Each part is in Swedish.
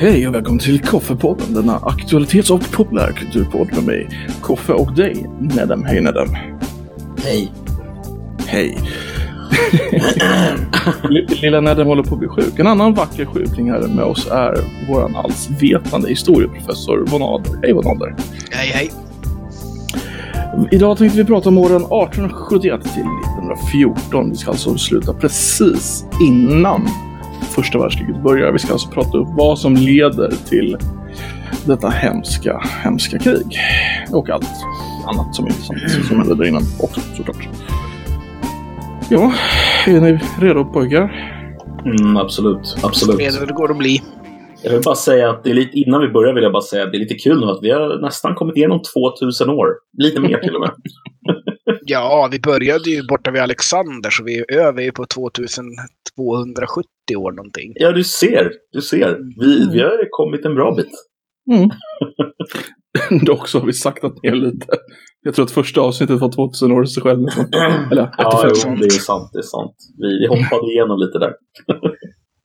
Hej och välkommen till Koffepodden, denna aktualitets och populärkulturpodd med mig, Koffe och dig, Nedem. Hej Nedem. Hej. Hej. Lilla Nedem håller på att bli sjuk. En annan vacker sjukling här med oss är våran allsvetande historieprofessor Von Adler. Hej Von Adler. Hej hej. Idag tänkte vi prata om åren 1871 till 1914. Vi ska alltså sluta precis innan första världskriget börjar. Vi ska alltså prata upp vad som leder till detta hemska, hemska krig. Och allt annat som är intressant som hände där innan också såklart. Ja, är ni redo pojkar? Mm, absolut, absolut. Redo det går att bli. Jag vill bara säga att det är lite, innan vi börjar vill jag bara säga att det är lite kul nu att vi har nästan kommit igenom 2000 år. Lite mer till och med. Ja, vi började ju borta vid Alexander så vi är över på 2270 år någonting. Ja, du ser. Du ser. Vi, vi har kommit en bra bit. Mm. Dock så har vi saktat ner lite. Jag tror att första avsnittet var 2000 år sig själv. Eller 85. Ja, jo, det är sant. Det är sant. Vi, hoppade igenom lite där.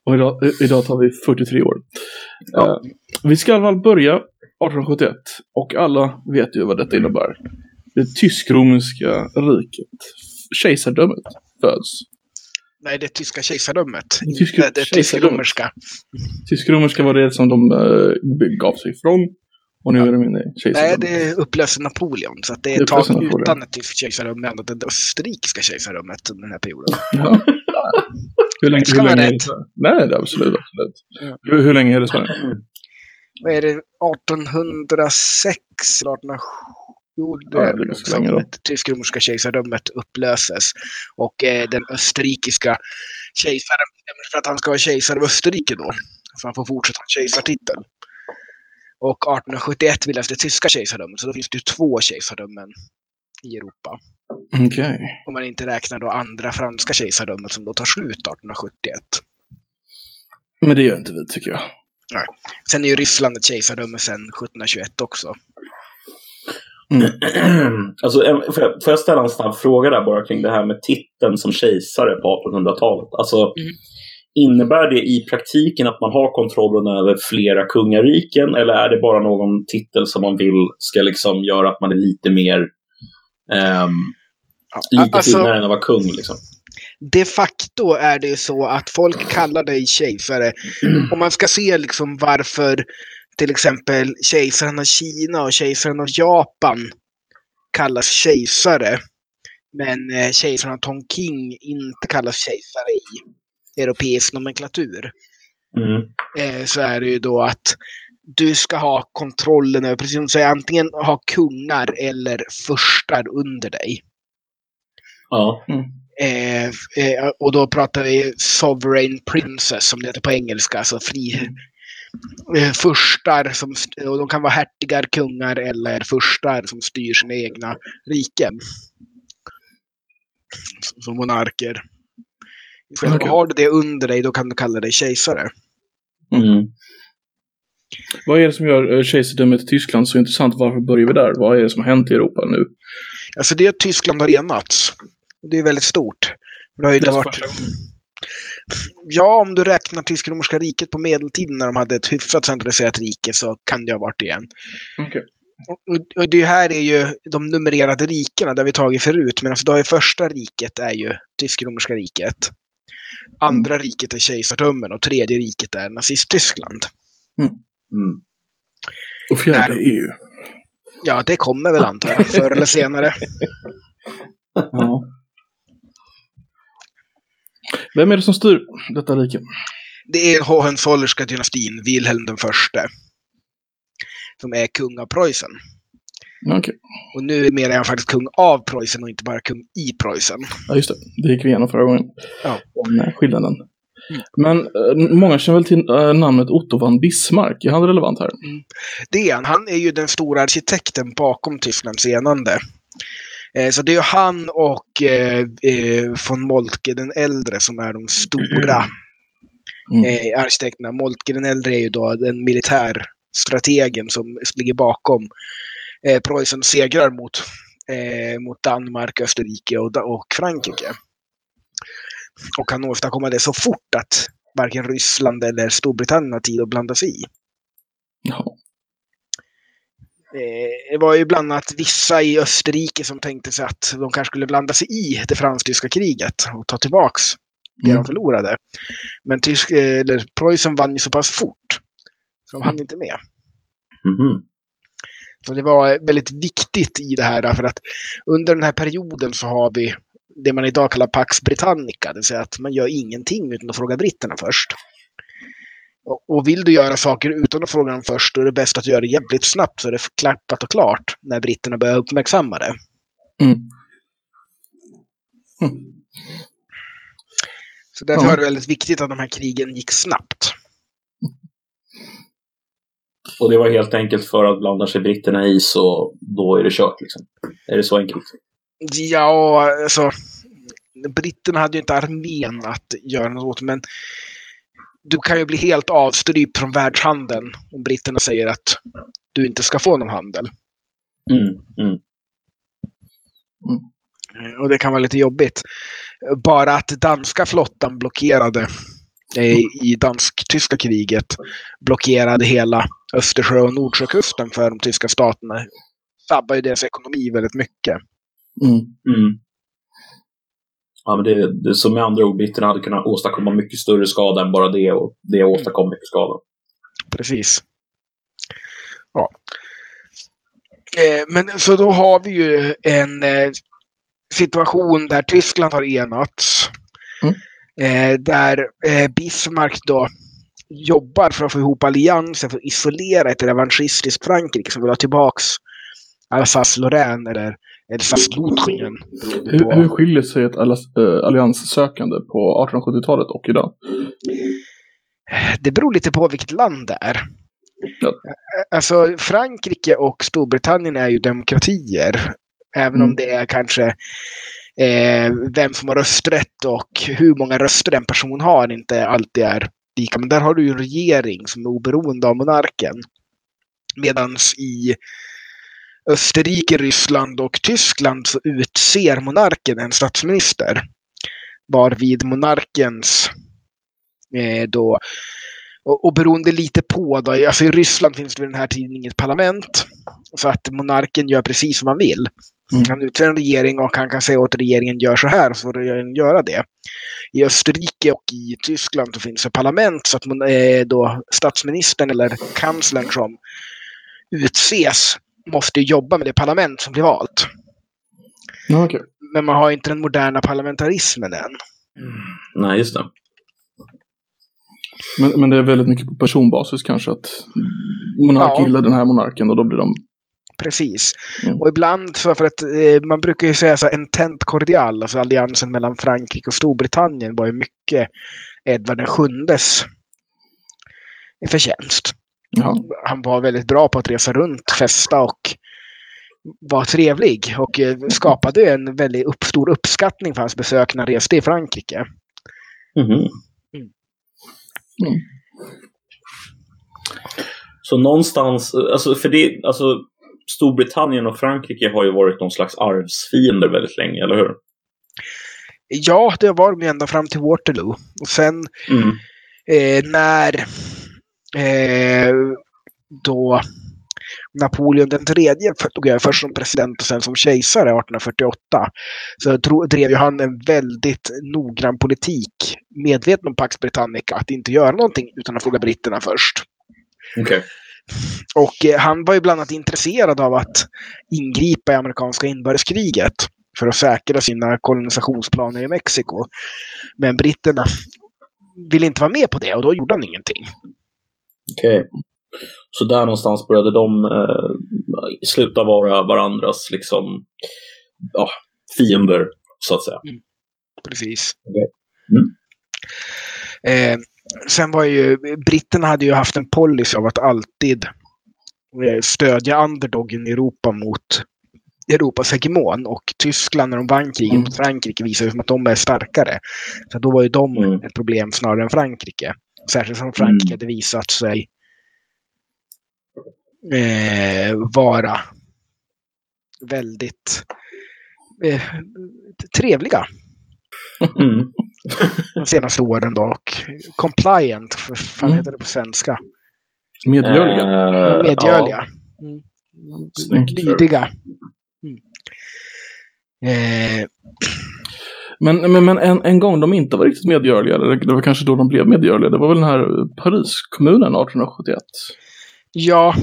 Och idag, idag tar vi 43 år. Ja. Eh, vi ska i alla fall börja 1871 och alla vet ju vad detta innebär. Det tysk-romerska riket, kejsardömet, föds. Nej, det tyska kejsardömet. Det Inte det kejsardömet. tysk-romerska. Tysk-romerska var det som de uh, gav sig ifrån. Och nu är de inne i Nej, kejsardömet. det upplöser Napoleon. Så det är Det ett tag Napoleon. utan ett tyskt kejsardöme till det österrikiska kejsardömet under den här perioden. Ja. hur länge, Ska hur vara länge är rätt. det? Nej, det är absolut. absolut. Ja. Hur, hur länge är det Sverige? Vad är det? 1806 eller 1807? Jo, det är väl som länge då. tysk-romerska kejsardömet upplöses. Och eh, den österrikiska kejsaren bestämmer för att han ska vara kejsare av Österrike då. Så han får fortsätta ha kejsartitel. Och 1871 bildas det tyska kejsardömet, så då finns det ju två kejsardömen i Europa. Okej. Om man inte räknar då andra franska kejsardömet som då tar slut 1871. Men det gör inte vi tycker jag. Sen är ju Ryssland ett kejsardöme sedan 1721 också. alltså, en- får, jag, får jag ställa en snabb fråga där bara kring det här med titeln som kejsare på 1800-talet? Alltså, Mm. Innebär det i praktiken att man har kontrollen över flera kungariken eller är det bara någon titel som man vill ska liksom göra att man är lite mer Ja, lite alltså- finare än att vara kung? Liksom? de facto är det ju så att folk kallar dig kejsare. Om man ska se liksom varför till exempel kejsaren av Kina och kejsaren av Japan kallas kejsare. Men eh, kejsaren av Tonking inte kallas kejsare i europeisk nomenklatur. Mm. Eh, så är det ju då att du ska ha kontrollen över, precis som du säger, antingen ha kungar eller furstar under dig. Ja. Eh, eh, och då pratar vi Sovereign Princess som det heter på engelska, alltså fri eh, furstar som, och de kan vara hertigar, kungar eller furstar som styr sina egna riken. Som monarker. Själv, Okej. Har du det under dig, då kan du kalla dig kejsare. Mm. Vad är det som gör eh, kejsardömet i Tyskland så intressant? Varför börjar vi där? Vad är det som har hänt i Europa nu? Alltså det är att Tyskland har enats. Det är väldigt stort. Det har ju Nästa varit... Ja, om du räknar Tysk-romerska riket på medeltiden när de hade ett hyfsat centraliserat rike så kan det ha varit det igen. Okej. Och, och det här är ju de numrerade rikena, där vi tagit förut. Men alltså, ju första riket är ju Tysk-romerska riket. Andra riket är kejsardömen och tredje riket är Nazisttyskland. Mm. Och fjärde Nej. EU. Ja, det kommer väl antar jag, förr eller senare. Ja. Vem är det som styr detta rike? Det är Hohenzollernska dynastin, Wilhelm den förste. Som är kung av Preussen. Okej. Och nu är han faktiskt kung av Preussen och inte bara kung i Preussen. Ja, just det. Det gick vi igenom förra gången. Ja. Om eh, skillnaden. Men eh, många känner väl till eh, namnet Otto von Bismarck. Är han relevant här? Det är han. Han är ju den stora arkitekten bakom Tysklands enande. Eh, Så det är ju han och eh, eh, von Moltke den äldre som är de stora Mm. eh, arkitekterna. Moltke den äldre är ju då den militärstrategen som ligger bakom eh, Preussens segrar mot, mot Danmark, Österrike och, och Frankrike. Och kan åstadkomma det så fort att varken Ryssland eller Storbritannien har tid att blanda sig i. Ja. Eh, Det var ju bland annat vissa i Österrike som tänkte sig att de kanske skulle blanda sig i det fransk-tyska kriget och ta tillbaks det Mm. de förlorade. Men tysk, eh, eller Preussen vann ju så pass fort. Så de hann inte med. Mhm. Så det var väldigt viktigt i det här därför att under den här perioden så har vi det man idag kallar Pax Britannica, det vill säga att man gör ingenting utan att fråga britterna först. Och, vill du göra saker utan att fråga dem först, då är det bäst att göra det jävligt snabbt så är det klappat och klart när britterna börjar uppmärksamma det. Mm. Så därför Ja. var det väldigt viktigt att de här krigen gick snabbt. Och det var helt enkelt för att blanda sig britterna i så då är det kört liksom. Är det så enkelt? Ja, alltså. Britterna hade ju inte armén att göra något åt, men du kan ju bli helt avstrypt från världshandeln om britterna säger att du inte ska få någon handel. Mm. Mm. Eh, Och det kan vara lite jobbigt. Bara att danska flottan blockerade eh, i dansk-tyska kriget blockerade hela Östersjö och Nordsjökusten för de tyska staterna. Sabbar ju deras ekonomi väldigt mycket. Mm. Mm. Ja, men det, det, så med andra ord, britterna hade kunnat åstadkomma mycket större skada än bara det och det åstadkom mycket skada. Precis. Ja. Eh, men så då har vi ju en eh, situation där Tyskland har enats. Mm. Eh, där eh, Bismarck då jobbar för att få ihop allianser för att isolera ett revanschistiskt Frankrike som vill ha tillbaks Alsace-Lorraine eller Beroende Hur, hur skiljer sig ett eh, allianssökande på 1870-talet och idag? Det beror lite på vilket land det är. Ja. Alltså Frankrike och Storbritannien är ju demokratier. Även om Mm. det är kanske eh, vem som har rösträtt och hur många röster en person har inte alltid är lika. Men där har du ju en regering som är oberoende av monarken. Medan i Österrike, Ryssland och Tyskland så utser monarken en statsminister. Varvid monarkens eh, då och, och beroende lite på då, alltså i Ryssland finns det vid den här tiden inget parlament. Så att monarken gör precis som han vill. Mm. Han utser en regering och han kan säga åt regeringen gör så här, så får regeringen göra det. I Österrike och i Tyskland så finns det parlament så att man, eh, då statsministern eller kanslern som utses måste jobba med det parlament som blir valt. Ja, okej. Men man har inte den moderna parlamentarismen än. Nej, just det. Men, men det är väldigt mycket på personbasis kanske att monark Ja. gillar den här monarken och då blir de... Precis. Mm. Och ibland, så för att eh, man brukar ju säga så här, entente cordial, alltså alliansen mellan Frankrike och Storbritannien var ju mycket Edvard sjundes förtjänst. Ja. Han var väldigt bra på att resa runt, festa och var trevlig och eh, skapade en väldigt upp, stor uppskattning för hans besök när han reste i Frankrike. Mhm. Mm. Så någonstans, alltså för det, alltså Storbritannien och Frankrike har ju varit någon slags arvsfiender väldigt länge, eller hur? Ja, det var de ända fram till Waterloo. Och sen Mm. eh, när eh, då Napoleon den tredje tog över först som president och sen som kejsare 1848 så tro, drev ju han en väldigt noggrann politik, medveten om Pax Britannica, att inte göra någonting utan att fråga britterna först. Okej. Och eh, han var ju bland annat intresserad av att ingripa i amerikanska inbördeskriget för att säkra sina kolonisationsplaner i Mexiko. Men britterna ville inte vara med på det och då gjorde han ingenting. Okej. Så där någonstans började de eh, sluta vara varandras liksom, ja, fiender, så att säga. Precis. Okej. Eh, sen var ju, britterna hade ju haft en policy av att alltid eh, stödja underdogen i Europa mot Europas hegemon och Tyskland när de vann kriget Mm. mot Frankrike visade som att de är starkare. Så då var ju de Mm. ett problem snarare än Frankrike. Särskilt som Frankrike Mm. hade visat sig eh, vara väldigt eh, trevliga Mm. de senaste åren då. Och compliant, för fan Mm. heter det på svenska? Medgörliga. Eh, Medgörliga. ja. Mm. Lydiga. Mm. Eh, Men, men, men en, en gång de inte var riktigt medgörliga, det det var kanske då de blev medgörliga, det var väl den här Pariskommunen 1871. ja.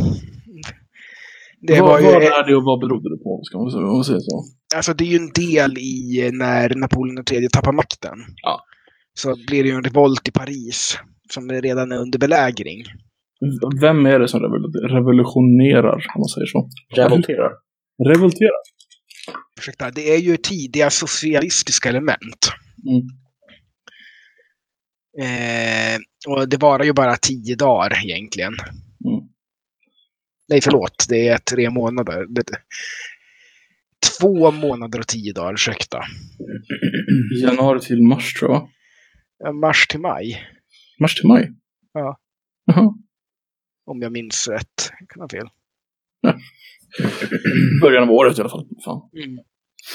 Det vad, var ju, vad är det och vad berodde det på? Ska man, säga- man säger så. alltså det är ju en del i eh, när Napoleon III tappar makten. Ja. Så blir det ju en revolt i Paris som redan är under belägring. Vem är det som revol- revolutionerar, om man säger så? Revolterar. Revolterar. Ursäkta, det är ju tidiga socialistiska element. Mm. Eh, och det varar ju bara tio dagar egentligen. Mm. Nej, förlåt. Det är tre månader. Två månader och tio dagar, ursäkta. Januari till mars tror jag. Ja, Mars till maj, Mars till maj? Ja. Jaha. om jag minns rätt. Jag kan ha fel. Början av året i alla fall. Fan.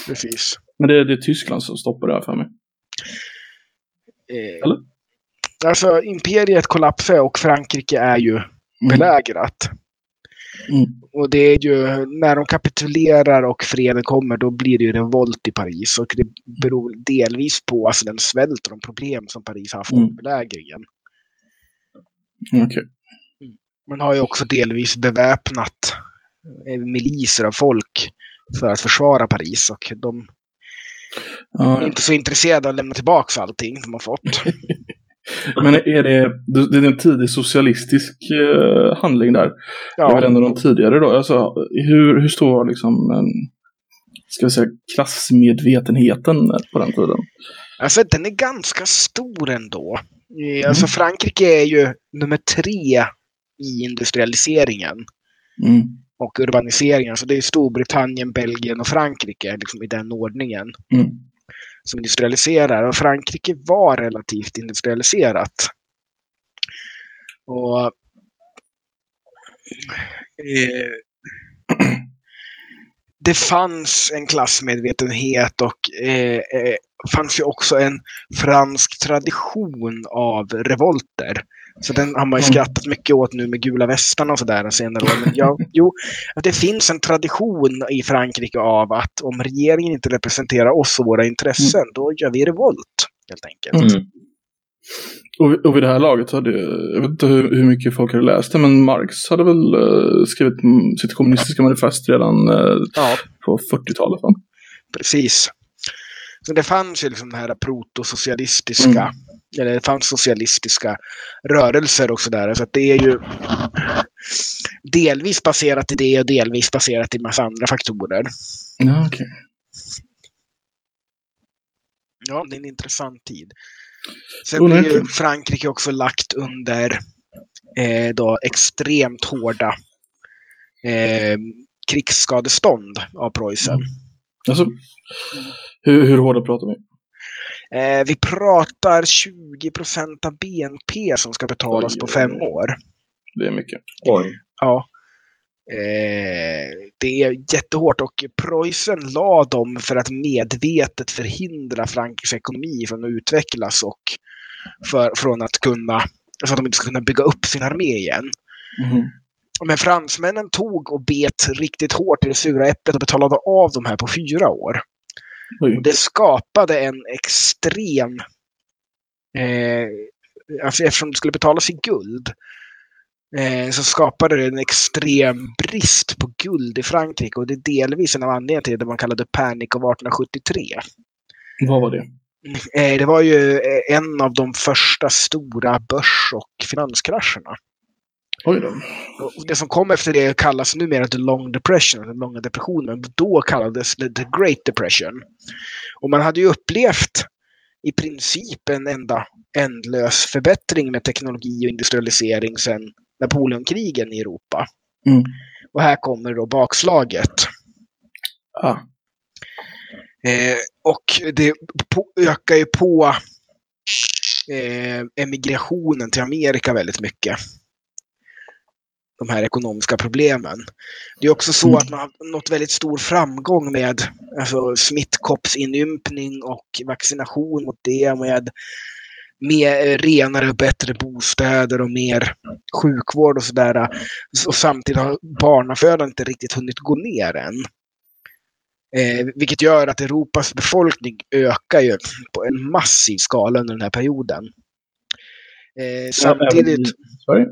Precis. Men det, det är Tyskland som stoppar det här för mig. Eh, Eller? Alltså, imperiet kollapsar och Frankrike är ju belägrat. Mm. Och det är ju när de kapitulerar och freden kommer, då blir det ju revolt i Paris. Och det beror delvis på alltså, den svält och de problem som Paris har haft Mm. under belägringen. Okej. Man har ju också delvis beväpnat miliser av folk för att försvara Paris. Och de Ja, är inte så intresserade av att lämna tillbaka allting de har fått. Men är det, det är en tidig socialistisk eh, handling där? Det är väl Ja, en av de tidigare då? Alltså, hur, hur står liksom ska vi säga, klassmedvetenheten på den tiden? alltså den är ganska stor ändå. Eh, Alltså Frankrike är ju nummer tre i industrialiseringen. Mm. Och urbaniseringen. Så det är Storbritannien, Belgien och Frankrike liksom i den ordningen Mm. som industrialiserar. Och Frankrike var relativt industrialiserat. Och eh, det fanns en klassmedvetenhet och eh, eh, fanns ju också en fransk tradition av revolter. Så den har man ju Mm. skrattat mycket åt nu med gula västarna och sådär senare år. Men ja, jo, att det finns en tradition i Frankrike av att om regeringen inte representerar oss och våra intressen, då gör vi revolt. Helt enkelt. Mm. Och, och vid det här laget hade, jag vet inte hur, hur mycket folk hade läst det, men Marx hade väl eh, skrivit mm, sitt kommunistiska manifest redan eh, Ja, på 40-talet va? precis. Så det fanns ju liksom det här protosocialistiska, Mm. Eller det fanns socialistiska rörelser och sådär. Så att det är ju delvis baserat i det och delvis baserat i massa andra faktorer. Ja, okej. Ja, det är en intressant tid. Sen blir ju. Frankrike också lagt under eh, då extremt hårda eh, krigsskadestånd av Preussen. Alltså, hur, hur hårda pratar vi? Eh, vi pratar 20 procent av BNP som ska betalas Oj, på fem oj. år. Det är mycket. Oj. Ja. Eh, det är jättehårt och Preussen la dem för att medvetet förhindra Frankrikes ekonomi från att utvecklas och för, från att kunna, så att de inte ska kunna bygga upp sin armé igen. Mhm. Men fransmännen tog och bet riktigt hårt i det sura äpplet och betalade av de här på fyra år. Oj. Och det skapade en extrem... Eh, alltså eftersom det skulle betalas i guld eh, så skapade det en extrem brist på guld i Frankrike. Och det är delvis en av anledningarna till det man kallade Panic of 1873. Vad var det? Eh, det var ju en av de första stora börs och finanskrascherna. Oj då. Och det som kom efter det kallas numera the long depression, den långa depressionen. Då kallades det the great depression. Och man hade ju upplevt i princip en enda ändlös förbättring med teknologi och industrialisering sedan Napoleonkrigen i Europa. Mm. Och här kommer då bakslaget. Ah. Eh, och det på, ökar ju på eh, emigrationen till Amerika väldigt mycket. De här ekonomiska problemen. Det är också så Mm. att man har nått väldigt stor framgång med alltså, smittkoppsynympning och vaccination mot det med mer renare och bättre bostäder och mer sjukvård och sådär. Och samtidigt har barnafödandet inte riktigt hunnit gå ner än. Eh, vilket gör att Europas befolkning ökar ju på en massiv skala under den här perioden. Eh, samtidigt... Sverige?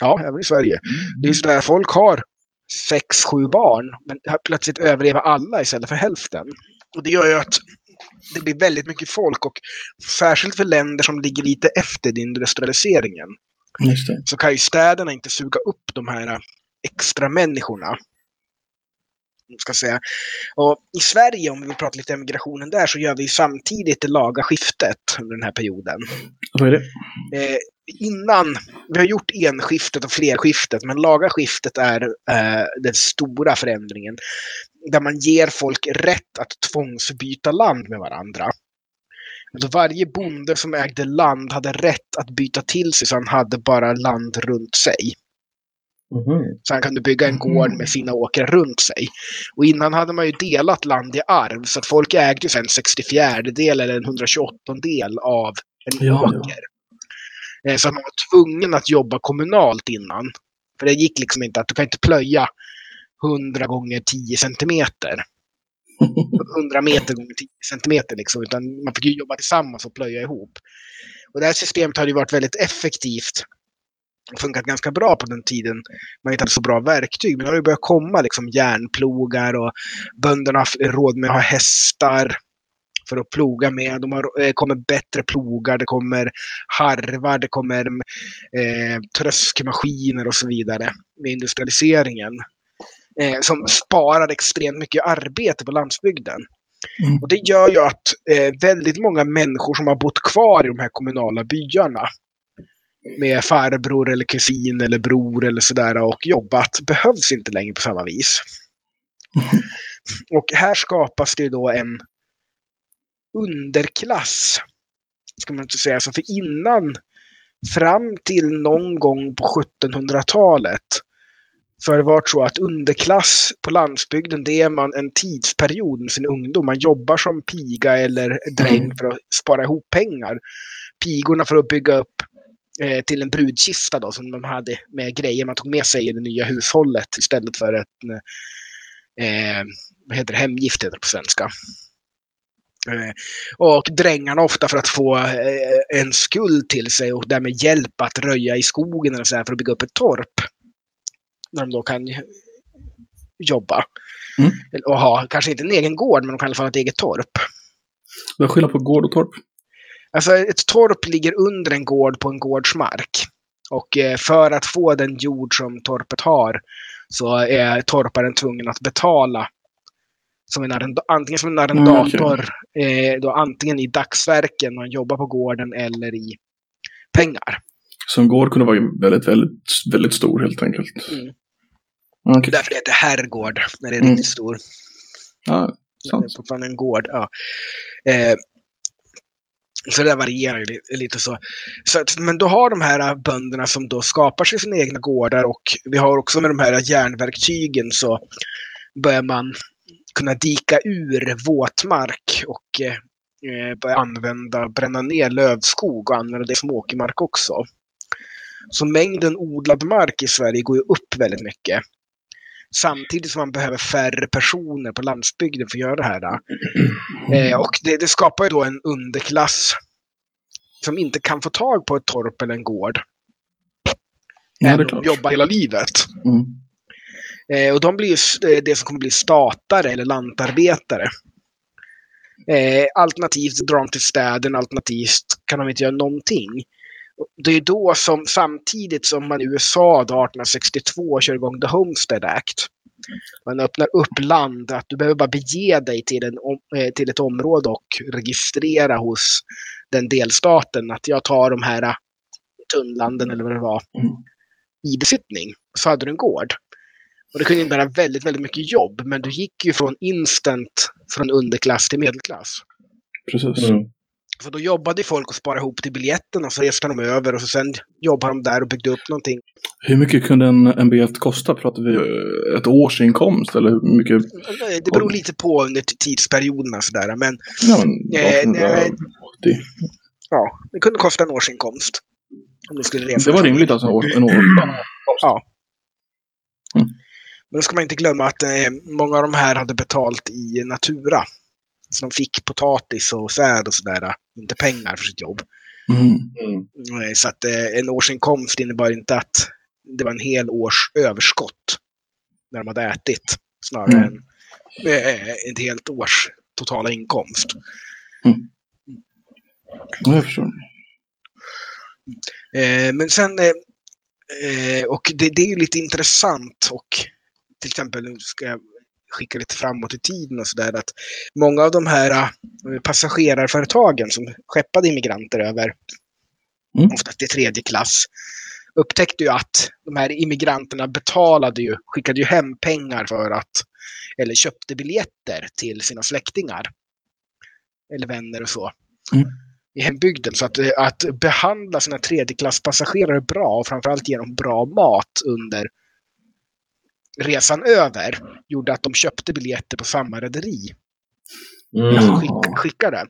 Ja, även i Sverige. Det är sådär, folk har sex, sju barn, men plötsligt överlever alla istället för hälften. Och det gör ju att det blir väldigt mycket folk och särskilt för länder som ligger lite efter industrialiseringen. Så kan ju städerna inte suga upp de här extra människorna. Ska säga. Och I Sverige, om vi vill prata lite om migrationen där, så gör vi samtidigt det laga skiftet under den här perioden. Vad är det? Eh, innan, vi har gjort enskiftet och flerskiftet, men laga skiftet är eh, den stora förändringen. Där man ger folk rätt att tvångsbyta land med varandra. Alltså varje bonde som ägde land hade rätt att byta till sig så han hade bara land runt sig. Mhm. Så han kunde bygga en gård med sina åkrar runt sig. Och innan hade man ju delat land i arv, så att folk ägde ju en 64 del eller en 128 del av en Ja, ja. åker. Eh, Så att man var tvungen att jobba kommunalt innan. För det gick liksom inte att du kan inte plöja 100 gånger 10 centimeter. 100 meter gånger 10 centimeter liksom, utan man fick ju jobba tillsammans och plöja ihop. Och det här systemet hade ju varit väldigt effektivt funkat ganska bra på den tiden man inte hade så bra verktyg. Men nu har det börjat komma liksom järnplogar och bönderna har råd med att ha hästar för att ploga med. De har, eh, kommer bättre plogar, det kommer harvar, det kommer eh, tröskmaskiner och så vidare med industrialiseringen. Eh, som sparar extremt mycket arbete på landsbygden. Mm. Och det gör ju att eh, väldigt många människor som har bott kvar i de här kommunala byarna med farbror eller kusin eller bror eller sådär och jobbat behövs inte längre på samma vis. Och här skapas det då en underklass, ska man inte säga så, för innan, fram till någon gång på 1700-talet, så har det varit så att underklass på landsbygden, det är man en tidsperiod med sin ungdom. Man jobbar som piga eller dräng för att spara ihop pengar. Pigorna för att bygga upp till en brudkista då, som de hade med grejer man tog med sig i det nya hushållet istället för ett eh, vad heter det, hemgift heter det på svenska. Eh, och drängarna ofta för att få eh, en skuld till sig och därmed hjälp att röja i skogen eller så här för att bygga upp ett torp. När de då kan jobba. Mm. Och ha, kanske inte en egen gård, men de kan i alla fall ha ett eget torp. Vad är skillnad på gård och torp? Alltså ett torp ligger under en gård på en gårdsmark. Och eh, för att få den jord som torpet har så är torparen tvungen att betala som en antingen som en arrendator, eh, då antingen i dagsverken när han jobbar på gården eller i pengar. Som gård kunde vara väldigt, väldigt, väldigt stor helt enkelt. Mm. Okej. Därför heter det herrgård när det är Mm. riktigt stor. Ja, Det sant. är fortfarande en gård. Ja. Eh, så det varierar ju lite så. så att, men då har de här bönderna som då skapar sig sina egna gårdar och vi har också med de här järnverktygen så börjar man kunna dika ur våtmark och eh, börja använda, bränna ner lövskog och använda det som åkermark också. Så mängden odlad mark i Sverige går ju upp väldigt mycket. Samtidigt som man behöver färre personer på landsbygden för att göra det här. Då. Eh, och det, det skapar ju då en underklass som inte kan få tag på ett torp eller en gård. Om klart. de jobbar hela livet. Mm. Eh, och de blir ju eh, det som kommer bli statare eller lantarbetare. Eh, alternativt drar de till städerna, alternativt kan de inte göra någonting. Det är då som samtidigt som man i USA då 1862 kör igång The Homestead Act. Man öppnar upp land, att du behöver bara bege dig till, en, eh, till ett område och registrera hos den delstaten att jag tar de här eh, tunnlanden eller vad det var Mm. i besittning. Så hade du en gård. Och det kunde innebära väldigt, väldigt mycket jobb, men du gick ju från instant från underklass till medelklass. Precis. Mm. Så då jobbade folk och sparade ihop till biljetten och så reste de över och så sen jobbade de där och byggde upp någonting. Hur mycket kunde en, en biljett kosta? Pratar vi eh, ett års inkomst eller hur mycket? Det beror lite på under tidsperioderna sådär, men Ja, men, Eh, 1880. Ja, det kunde kosta en årsinkomst. Om du skulle resa. Det var rimligt alltså, en år. En år. Ja. Mm. Men då ska man inte glömma att eh, många av de här hade betalt i natura. Så de fick potatis och säd och sådär. Inte pengar för sitt jobb. Mm. Mm. Eh, Så att eh, en årsinkomst innebar inte att det var en hel års överskott när de hade ätit. Snarare Mm. än eh, ett helt års totala inkomst. Ja, jag förstår. Men sen, och det, det är ju lite intressant och till exempel, nu ska jag skicka lite framåt i tiden och sådär, att många av de här eh, passagerarföretagen som skeppade immigranter över, Mm. oftast i tredje klass, upptäckte ju att de här immigranterna betalade ju, skickade ju hem pengar för att, eller köpte biljetter till sina släktingar. Eller vänner och så. Mm. I hembygden. Så att, eh, att behandla sina tredjeklasspassagerare bra och framförallt ge dem bra mat under resan över gjorde att de köpte biljetter på samma rederi Mm. som skick, skickade.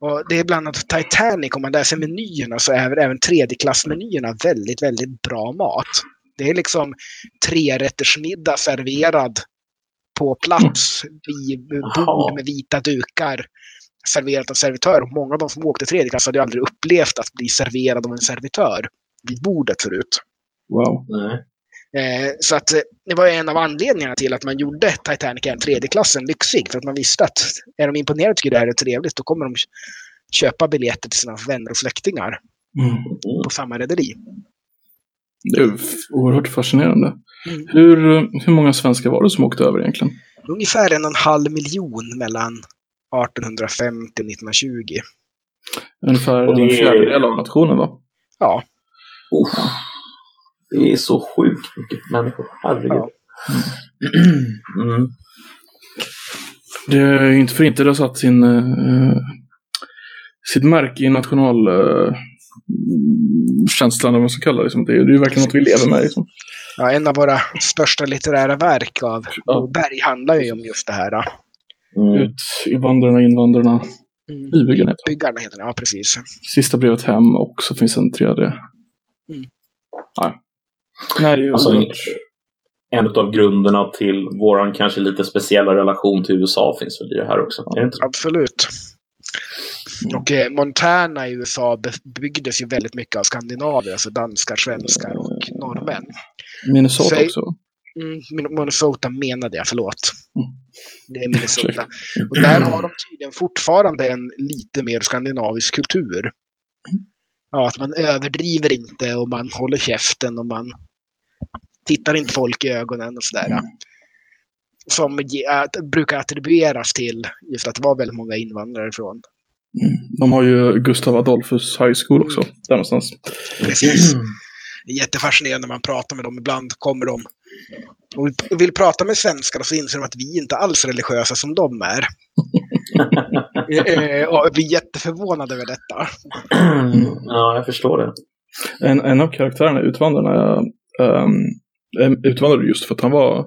Och det är bland annat Titanic, om man läser menyerna så är även tredjeklassmenyerna väldigt, väldigt bra mat. Det är liksom trerättersmiddag serverad på plats vid bord med vita dukar serverat av servitör. Och många av de som åkte tredje klass hade ju aldrig upplevt att bli serverad av en servitör vid bordet förut. Wow. Nej. Eh, så att eh, det var en av anledningarna till att man gjorde Titanic en tredje klassen lyxig. För att man visste att är de imponerade och tycker det här är trevligt, då kommer de köpa biljetter till sina vänner och släktingar Mm. På samma rederi. Det är oerhört fascinerande. Mm. Hur, hur många svenskar var det som åkte över egentligen? Ungefär en och en halv miljon mellan 1850 och 1920. Ungefär Och det en är- fjärdedel av nationen va? Ja, Uff. Det är så sjukt mycket människor. Herregud. Ja. Mm. Det är ju inte för inte det har satt sin, eh, sitt märke i nationalkänslan, uh, känslan, eller vad man ska kalla det. Liksom. Det, är, det är ju verkligen något vi lever med. Liksom. ja, en av våra största litterära verk av Ja. Berg handlar ju om just det här. Mm. Ut, invandrarna, invandrarna, Mm. Nybyggarna heter. Byggarna heter det, ja precis. Sista brevet hem och så finns en tredje. Mm. Nej. Nej, Alltså, en av grunderna till våran kanske lite speciella relation till USA finns väl i det här också. Är det inte så? Absolut. Mm. Och eh, Montana i USA byggdes ju väldigt mycket av skandinavier, alltså danskar, svenskar och norrmän. Minnesota Säg- också. Mm, Min- Minnesota menade jag, förlåt. Mm. Det är Minnesota. Och där har de tydligen fortfarande en lite mer skandinavisk kultur. Ja, att man överdriver inte och man håller käften och man tittar inte folk i ögonen och sådär. Mm. Som ge- att, brukar attribueras till just att det var väldigt många invandrare från. Mm. De har ju Gustav Adolphus High School också. Mm. Där någonstans. Precis. Det är jättefascinerande när man pratar med dem. Ibland kommer de och vill prata med svenskar och så inser de att vi inte alls är religiösa som de är. Eh, och vi är jätteförvånade över detta. Ja, jag förstår det. En, en av karaktärerna i Utvandrarna um, utvandrade just för att han var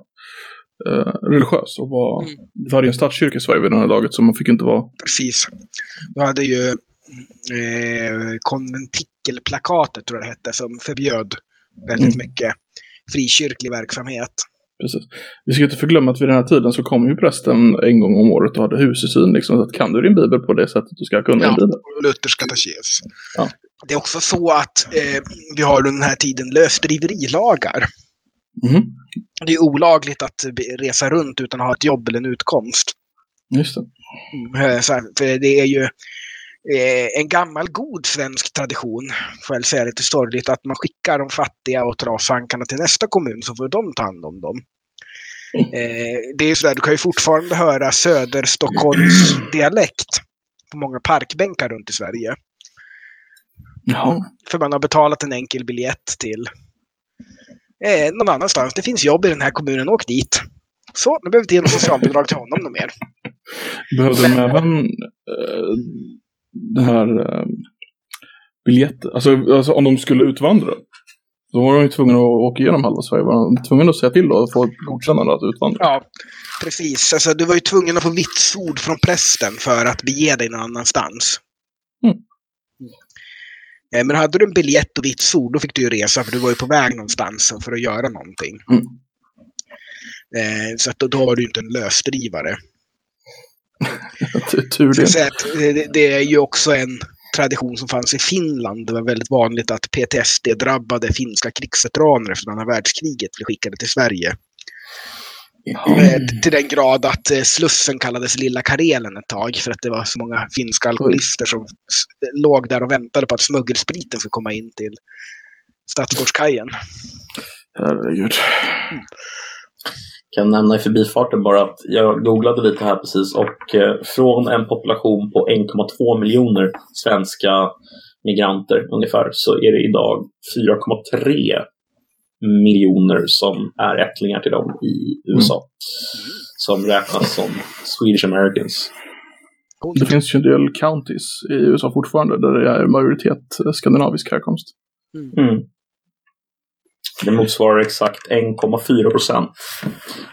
eh, religiös och var, Mm. det var ju en statskyrka i Sverige vid det här laget så man fick inte vara Precis. Du hade ju eh, konventikelplakatet, tror jag det hette, som förbjöd väldigt Mm. mycket frikyrklig verksamhet. Precis. Vi ska inte förglömma att vid den här tiden så kom ju prästen en gång om året och hade husesyn. Liksom, så att kan du din bibel på det sättet du ska kunna din Ja, bibel. och Luthers katekes. Ja. Det är också så att eh, vi har under den här tiden lösdriverilagar. Mhm. Det är olagligt att resa runt utan att ha ett jobb eller en utkomst. Just det. Mm, Så här, för det är ju eh, en gammal god svensk tradition, får jag säga lite sorgligt, att man skickar de fattiga och trashankarna till nästa kommun så får de ta hand om dem. Eh, det är sådär, du kan ju fortfarande höra Söderstockholms dialekt på många parkbänkar runt i Sverige. Jaha. För man har betalat en enkel biljett till eh, någon annanstans. Det finns jobb i den här kommunen, åk dit. Så, nu behöver inte ge något socialbidrag till honom mer. Behövde de även eh, det här eh, biljetten? Alltså, alltså om de skulle utvandra. Då var de ju tvungna att åka igenom halva Sverige. Var de tvungna att säga till då och få godkännande att utvandra? Ja, precis. Alltså, du var ju tvungen att få vitsord från prästen för att bege dig någon annanstans. Mm. Eh, Men hade du en biljett och vitsord, då fick du ju resa för du var ju på väg någonstans för att göra någonting. Mm. Eh, Så att då, då var du inte en lösdrivare. Tur- att det, det är ju också en tradition som fanns i Finland. Det var väldigt vanligt att PTSD-drabbade finska krigsveteraner efter andra världskriget blev skickade till Sverige. Eh, Till den grad att eh, Slussen kallades Lilla Karelen ett tag för att det var så många finska alkoholister som låg där och väntade på att smuggelspriten skulle komma in till Stadsgårdskajen. Herregud. kan nämna i förbifarten bara att jag googlade lite här precis och eh, från en population på 1,2 miljoner svenska migranter ungefär så är det idag 4,3 miljoner som är ättlingar till dem i USA. Som räknas som Swedish Americans. Det finns ju en del counties i USA fortfarande där det är majoritet eh, skandinavisk härkomst. Mm. Det motsvarar exakt 1,4 procent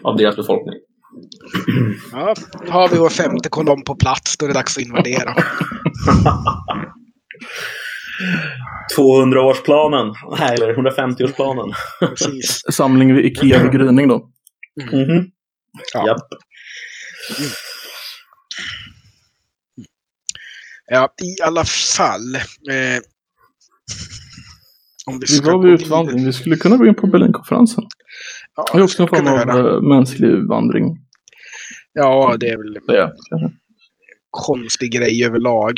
av deras befolkning. Ja, nu har vi vår femte kolonn på plats. Då är det dags att invadera. 200-årsplanen, nej, eller 150-årsplanen. Precis. Samling vid Ikea vid gryning då. Mhm. Ja. Japp. Ja, i alla fall. Eh, om vi var vid utvandring. Vi skulle kunna gå in på Berlinkonferensen. Ja, Det är också en form av göra. eh, mänsklig vandring. Ja, det är väl en Det är, kanske. konstig grej överlag.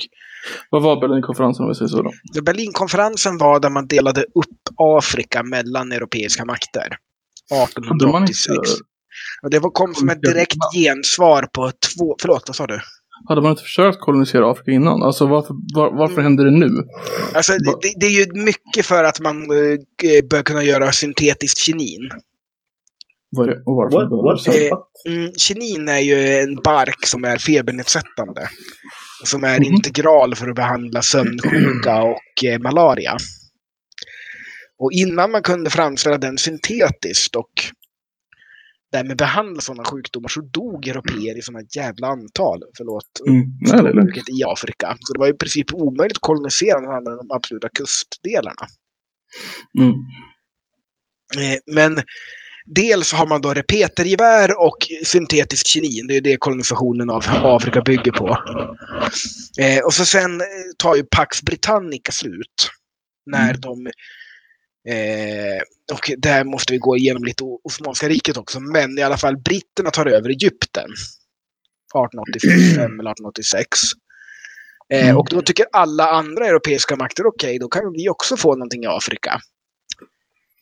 Vad var Berlinkonferensen om vi säger så då? Berlinkonferensen var där man delade upp Afrika mellan europeiska makter. Hade man 1886. inte, Och det var, kom som ett direkt gensvar på två... Förlåt, vad sa du? hade man inte försökt kolonisera Afrika innan? Alltså varför, var, varför händer det nu? Alltså, det, det- är ju mycket för att man eh, bör kunna göra syntetiskt kinin. Vad är det? Och varför? What, what, Eh? Mm, kinin är ju en bark som är febernedsättande. Som är Mhm. integral för att behandla sömnsjuka och eh, malaria. Och innan man kunde framställa den syntetiskt och därmed behandla sådana sjukdomar så dog europeer i sådana jävla antal. Förlåt. Mm. Nej, i Afrika. Så det var i princip omöjligt att kolonisera de andra de absoluta kustdelarna. Mm. Eh, Men dels har man då repetergevär och syntetisk kinin. Det är det kolonisationen av Afrika bygger på. Eh, och så sen eh, tar ju Pax Britannica slut. När Mm. de... Eh, och där måste vi gå igenom lite Osmanska riket också. Men i alla fall britterna tar över Egypten. 1885 eller 1886. Eh, Mm. och då tycker alla andra europeiska makter okej, då kan vi också få någonting i Afrika.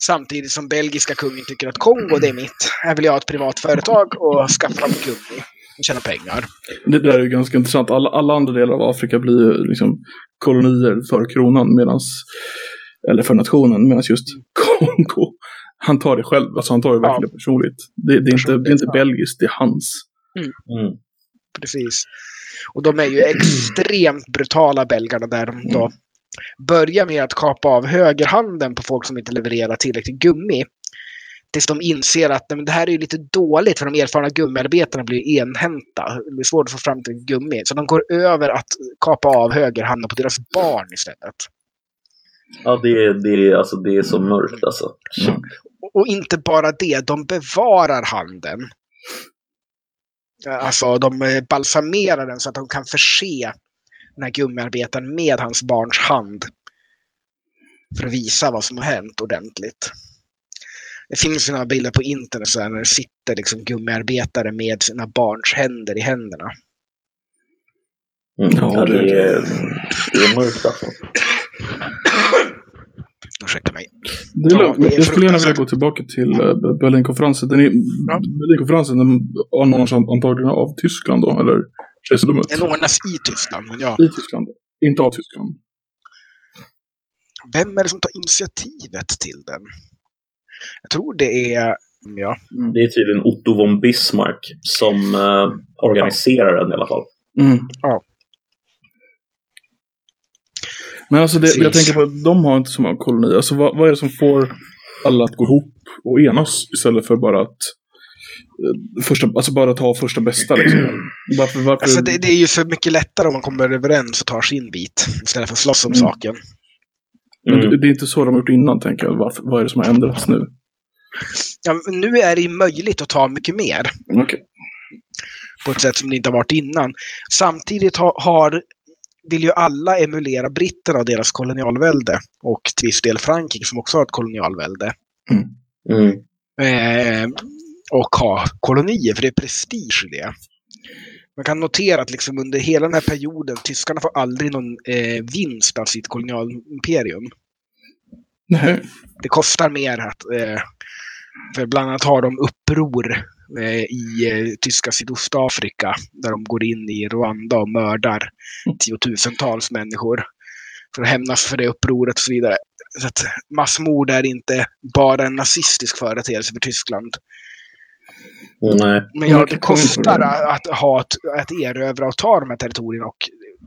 Samtidigt som belgiska kungen tycker att Kongo, det är mitt. Här vill jag ha ett privat företag och skaffa fram gummi och tjäna pengar. Det där är ju ganska intressant. Alla, alla andra delar av Afrika blir ju liksom kolonier för kronan medans, eller för nationen, medan just Kongo, han tar det själv. Alltså han tar det Ja. verkligen personligt. Det, det, är inte, det är inte ja. belgiskt, det är hans. Mm. Precis. Och de är ju extremt brutala belgarna där de då börjar med att kapa av högerhanden på folk som inte levererar tillräckligt gummi. Tills de inser att men det här är ju lite dåligt för de erfarna gummiarbetarna blir enhänta. Det blir svårt att få fram till gummi. Så de går över att kapa av högerhanden på deras barn istället. Ja, det är, det, är, alltså, det är så mörkt alltså. Mm. Och- Och inte bara det, de bevarar handen. Alltså de eh, balsamerar den så att de kan förse den här gummiarbetaren med hans barns hand. För att visa vad som har hänt ordentligt. Det finns ju några bilder på internet så här, när det sitter liksom gummiarbetare med sina barns händer i händerna. Mm. Ja, det, är, det är mörkt alltså. Ursäkta mig. Det är Ja, det är jag skulle gärna vilja gå tillbaka till eh, Berlinkonferensen. Den är, Ja. Berlinkonferensen den anordnas antagligen av Tyskland då, eller kejsardömet. Den ordnas i Tyskland, men ja. I Tyskland. Inte av Tyskland. Vem är det som tar initiativet till den? Jag tror det är... Ja, Det är tydligen Otto von Bismarck som eh, organiserar den i alla fall. Mm. Ja. Men alltså det, jag tänker på att de har inte så många kolonier. Alltså vad, vad är det som får alla att gå ihop och enas istället för bara att första, alltså bara ta första bästa liksom. Varför, varför? Alltså det, det är ju för mycket lättare om man kommer överens och tar sin bit istället för att slåss om Mm. saken. Men Mm. det, det är inte så de har gjort innan, tänker jag. Varför, vad är det som har ändrats nu? Ja, men nu är det ju möjligt att ta mycket mer Okej. på ett sätt som det inte har varit innan. Samtidigt har, har vill ju alla emulera britterna och deras kolonialvälde. Och till viss del Frankrike som också har ett kolonialvälde. Mm. Eh, och ha kolonier, för det är prestige i det. Man kan notera att liksom under hela den här perioden, tyskarna får aldrig någon eh, vinst av sitt kolonialimperium. Nej. Det kostar mer att... Eh, för bland annat har de uppror eh, i eh, tyska Sydostafrika där de går in i Rwanda och mördar tiotusentals människor för att hämnas för det upproret och så vidare. Så att massmord är inte bara en nazistisk företeelse för Tyskland. Nej. Men ja, Man det kostar att, ha ett, att erövra och ta de här territorierna och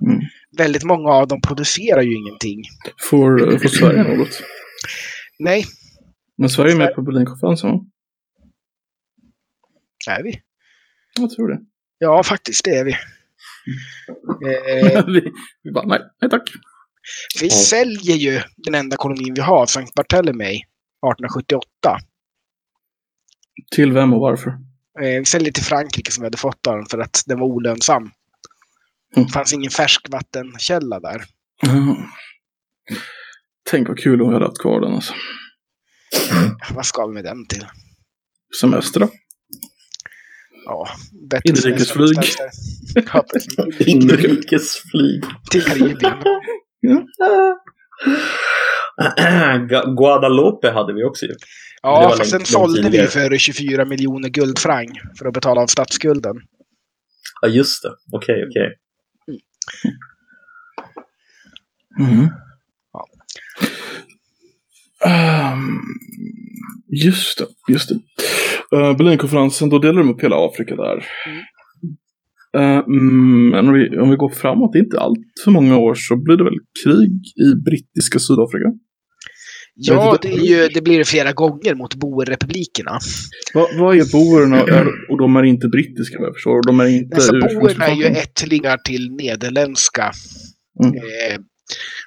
Mm. väldigt många av dem producerar ju ingenting. Får, får Sverige något? Nej, Men Sverige är med på Berlinkonferensen, va? är vi? Jag tror det. Ja, faktiskt det är vi. Eh, vi, vi bara, nej, nej tack. vi Ja. säljer ju den enda kolonin vi har, Sankt Barthélemy, 1878. Till vem och varför? Eh, vi säljer till Frankrike som vi hade fått av den för att den var olönsam. Mm. Det fanns ingen färskvattenkälla där. Ja. Tänk vad kul om vi hade haft kvar den alltså. Vad ska vi med den till? Semester då? Ja, bättre Inrikesflyg. Inrikesflyg. Till Karibien. Gu- Guadalupe hade vi också ju. Ja, fast sen sålde vi för 24 miljoner guldfranc för att betala av statsskulden. Ja, just det. Okej, okej. Mm. Ja. Ehm, just det, just det. Uh, Berlinkonferensen, då delar de upp hela Afrika där. Mm, men om vi, om vi går framåt, inte allt för många år, så blir det väl krig i brittiska Sydafrika? Ja, det, inte. ju, det blir det flera gånger mot boerrepublikerna. Vad, vad är boerna? Och de är inte brittiska vad jag förstår. De är inte Dessa boerna är ju ättlingar till nederländska. Mm. Eh,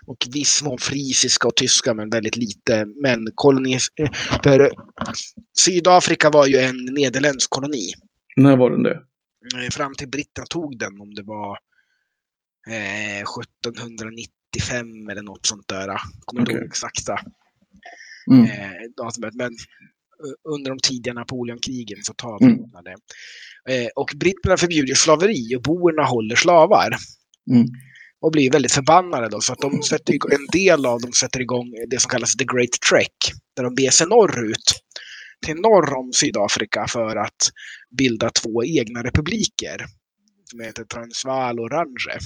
och viss mån frisiska och tyska, men väldigt lite. Men kolonis... eh, För Sydafrika var ju en nederländsk koloni. När var den det? Eh, Fram till britterna tog den, om det var eh, 1795 eller något sånt där. Kommer inte Okej. ihåg exakta Mm. eh. Men eh, under de tidiga Napoleonkrigen så tar Mm. Eh, och britterna förbjuder slaveri och boerna håller slavar. Mm. Och blir väldigt förbannade då, så att de sätter igång, en del av dem sätter igång det som kallas The Great Trek. Där de beger sig norrut, till norr om Sydafrika för att bilda två egna republiker. Som heter Transvaal och Range.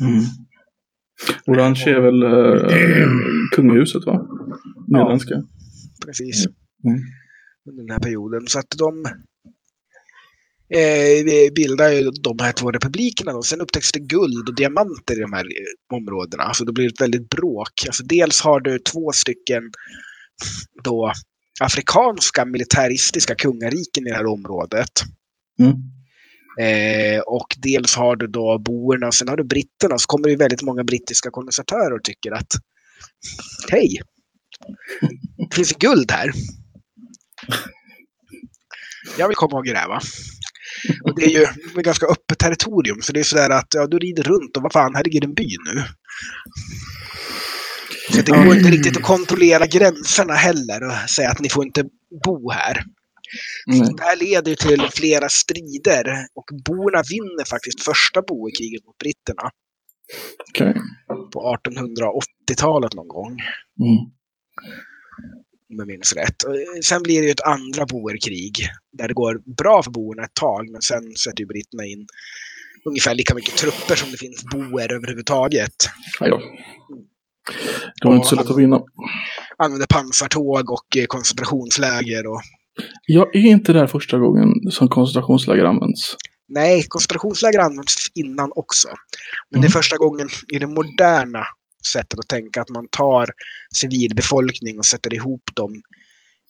Mm. Orange är väl uh, kungahuset va? Nederländska. Precis. Mm. Under den här perioden. Så att de eh, bildar ju de här två republikerna. Och sen upptäcks det guld och diamanter i de här eh, områdena. Så det blir ett väldigt bråk. Alltså dels har du två stycken då afrikanska militäristiska kungariken i det här området. Mm. Eh, och dels har du då boerna och sen har du britterna. Så kommer det ju väldigt många brittiska kolonisatörer och tycker att hej, det finns guld här. Jag vill komma och gräva. Och det är ju ett ganska öppet territorium, så det är sådär att ja, du rider runt och vad fan, här ligger en by nu. Så det går inte riktigt att kontrollera gränserna heller och säga att ni får inte bo här. Nej. Det här leder till flera strider och boerna vinner faktiskt första boerkriget mot britterna Okej. på 1880-talet någon gång. Mm. om jag minns rätt. Och sen blir det ju ett andra boerkrig där det går bra för boerna ett tag, men sen sätter ju britterna in ungefär lika mycket trupper som det finns boer överhuvudtaget. Då. Det var inte så lätt att vinna. Använder pansartåg och eh, koncentrationsläger. Och... Ja, är inte det här första gången som koncentrationsläger används? Nej, koncentrationsläger används innan också. Men det är Mm. första gången i det moderna sättet att tänka att man tar civilbefolkning och sätter ihop dem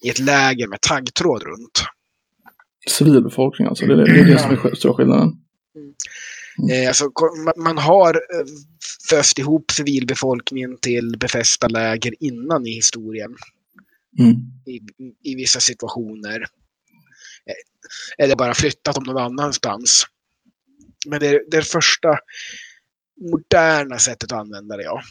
i ett läger med taggtråd runt. Civilbefolkning alltså, det är det, det, är det som är stora skillnaden. Eh, alltså, man har eh, föst ihop civilbefolkningen till befästa läger innan i historien. Mm. I, I, vissa situationer. Eh, eller bara flyttat dem någon annanstans. Men det är det första moderna sättet att använda det, ja.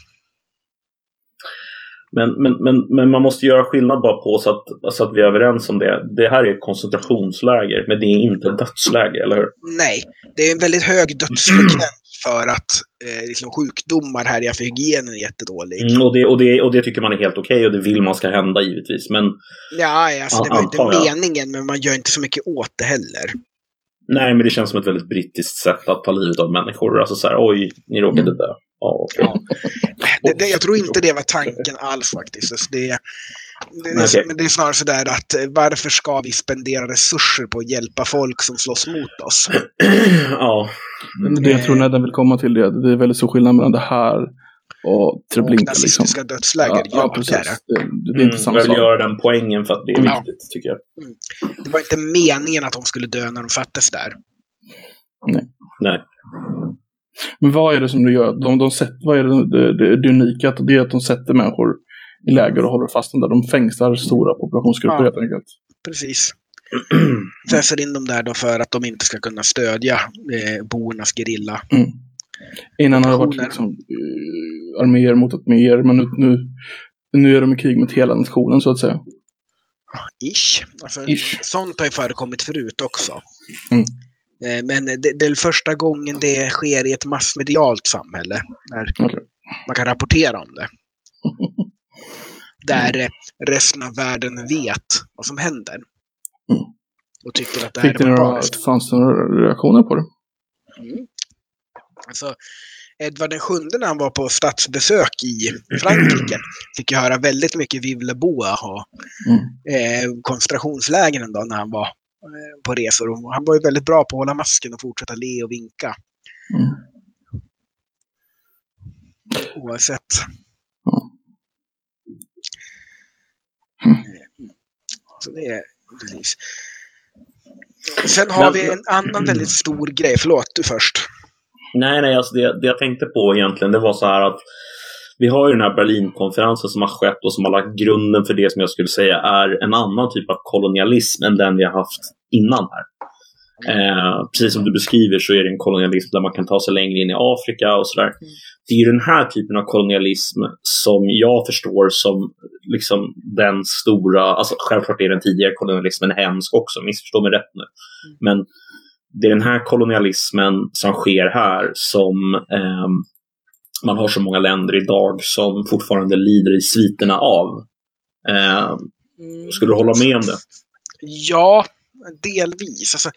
Men, men, men, men man måste göra skillnad bara på så att, så att vi är överens om det. Det här är ett koncentrationsläger, men det är inte ett dödsläger, eller hur? Nej, det är en väldigt hög dödsfrekvens för att eh, liksom sjukdomar härjar för hygienen är jättedålig. Mm, och, det, och, det, och det tycker man är helt okej okay, och det vill man ska hända givetvis. Men, ja, alltså, det var inte meningen, men man gör inte så mycket åt det heller. Nej, men det känns som ett väldigt brittiskt sätt att ta livet av människor. Alltså så här, oj, ni råkade dö. Ja, okay. ja. Det, det, jag tror inte det var tanken alls faktiskt. Alltså det, det, okay. Men det är snarare sådär att eh, varför ska vi spendera resurser på att hjälpa folk som slåss mot oss? ja. Det jag tror Nedden vill komma till det, det är väldigt stor skillnad mellan det här och Treblinka. Och nazistiska liksom. dödsläger, ja, ja, precis. det är det. det, är inte mm, Jag vill göra den poängen för att det är ja. viktigt, tycker jag. Mm. Det var inte meningen att de skulle dö när de fattades där. Nej. Nej. Men vad är det som du gör? De, de sätter, vad är det, det, det, det unika? Det är att de sätter människor i läger och håller fast dem där. De fängslar stora populationsgrupper ja, helt enkelt. Precis. Pressar in dem där då för att de inte ska kunna stödja eh, bornas gerilla. Mm. Innan har det varit liksom, uh, arméer mot arméer, men nu, nu, nu är de i krig mot hela nationen så att säga. Ish. Alltså, Ish. Sånt har ju förekommit förut också. Mm. Eh, men det, det, är första gången det sker i ett massmedialt samhälle. När okay. man kan rapportera om det. där mm. resten av världen vet vad som händer. Mm. Och tycker att det Fick här är några, Fanns det några reaktioner på det? Mm. Alltså, Edvard VII när han var på statsbesök i Frankrike fick ju höra väldigt mycket Vivleboa och mm. eh, koncentrationslägren då när han var eh, på resor. Och han var ju väldigt bra på att hålla masken och fortsätta le och vinka. Mm. Oavsett. Så det är precis. Sen har Men, vi en annan väldigt stor grej. Förlåt, du först. Nej, nej, alltså det, det jag tänkte på egentligen, det var så här att vi har ju den här Berlinkonferensen som har skett och som har lagt grunden för det som jag skulle säga är en annan typ av kolonialism än den vi har haft innan här. Eh, precis som du beskriver så är det en kolonialism där man kan ta sig längre in i Afrika och sådär. Mm. Det är den här typen av kolonialism som jag förstår som liksom den stora, alltså självklart är den tidigare kolonialismen hemsk också, missförstå mig rätt nu. Mm. Men det är den här kolonialismen som sker här som eh, man har så många länder idag som fortfarande lider i sviterna av. Eh, skulle du hålla med om det? Ja, delvis. Alltså,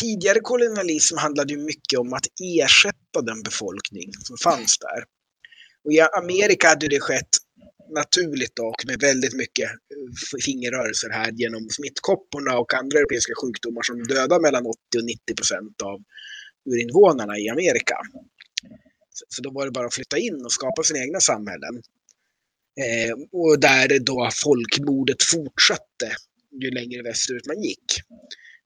tidigare kolonialism handlade ju mycket om att ersätta den befolkning som fanns där. Och i Amerika hade det skett naturligt och med väldigt mycket eh, fingerrörelser här genom smittkopporna och andra europeiska sjukdomar som dödar mellan 80 och 90 procent av urinvånarna i Amerika. Så då var det bara att flytta in och skapa sina egna samhällen. Eh, och där då folkmordet fortsatte ju längre västerut man gick.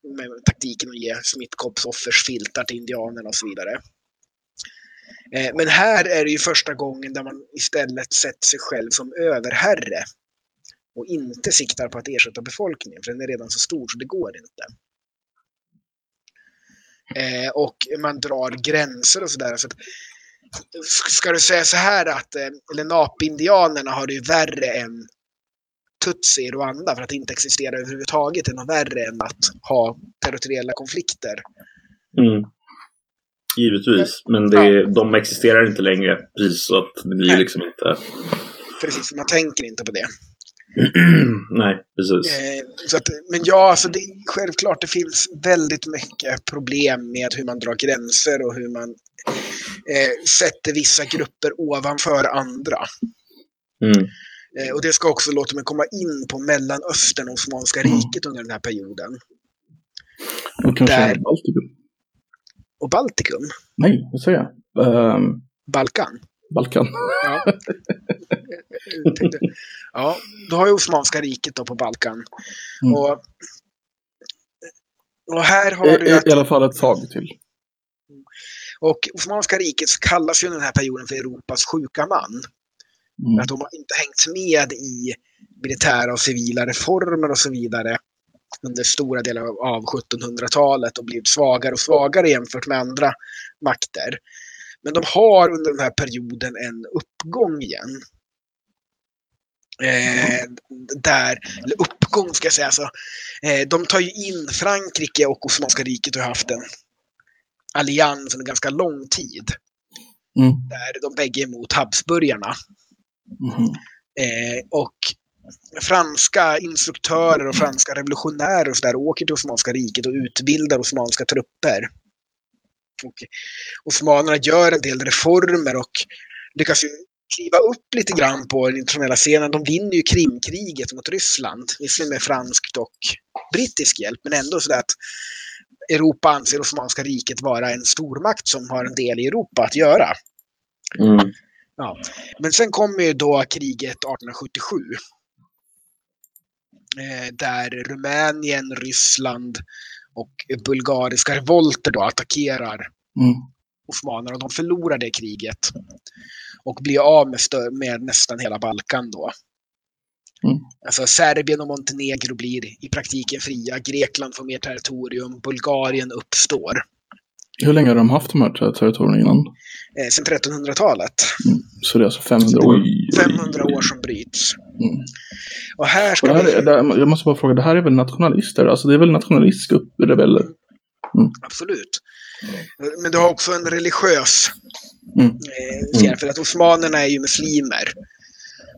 Med taktiken att ge smittkoppsoffers filtar till indianerna och så vidare. Eh, men här är det ju första gången där man istället sätter sig själv som överherre. Och inte siktar på att ersätta befolkningen, för den är redan så stor så det går inte. Eh, och man drar gränser och sådär. Så ska du säga så här att eh, Lenape-indianerna har det ju värre än Tutsi i Rwanda för att inte existera överhuvudtaget är något värre än att ha territoriella konflikter. Mm. Givetvis, men det, ja. de existerar inte längre. Precis så att det blir Nej. liksom inte... Precis, man tänker inte på det. Nej, precis. Eh, så att, men ja, alltså det, självklart det finns väldigt mycket problem med hur man drar gränser och hur man eh, sätter vissa grupper ovanför andra. Mm. Eh, och det ska också låta mig komma in på Mellanöstern och Osmanska mm. riket under den här perioden. Och kanske Där... Baltikum? Och Baltikum? Nej, vad säger jag? Um... Balkan? Balkan. Ja. ja, då har ju Osmanska riket då på Balkan. Mm. Och, och här har I, du... I, I alla fall ett tag till. Och Osmanska riket kallas ju den här perioden för Europas sjuka man. Mm. Att de har inte hängt med i militära och civila reformer och så vidare under stora delar av 1700-talet och blivit svagare och svagare jämfört med andra makter. Men de har under den här perioden en uppgång igen. Eh, där, eller uppgång ska jag säga. Alltså, eh, de tar ju in Frankrike och Osmanska riket och har haft en allians under ganska lång tid. Mm. Där de bägge är emot Habsburgarna. Mhm. Eh, och franska instruktörer och franska revolutionärer och så där åker till Osmanska riket och utbildar osmanska trupper. Och osmanerna gör en del reformer och lyckas ju kliva upp lite grann på den internationella scenen. De vinner ju Krimkriget mot Ryssland, visserligen med franskt och brittisk hjälp, men ändå så att Europa anser Osmanska riket vara en stormakt som har en del i Europa att göra. Mm. Ja. Men sen kommer ju då kriget 1877. Eh, där Rumänien, Ryssland och bulgariska revolter då attackerar Mm. osmanerna och de förlorar det kriget. Och blir av med, med nästan hela Balkan då. Mm. Alltså Serbien och Montenegro blir i praktiken fria. Grekland får mer territorium. Bulgarien uppstår. Hur länge har de haft de här ter- territorierna innan? Eh, sen 1300-talet. Mm. Så det är alltså 500 år? 500 år som bryts. Mm. Och här Och ska det här vi... jag måste bara fråga, det här är väl nationalister? Alltså det är väl nationalistiska upp- rebeller? Absolut. Men du har också en religiös Mm. eh, för att osmanerna är ju muslimer.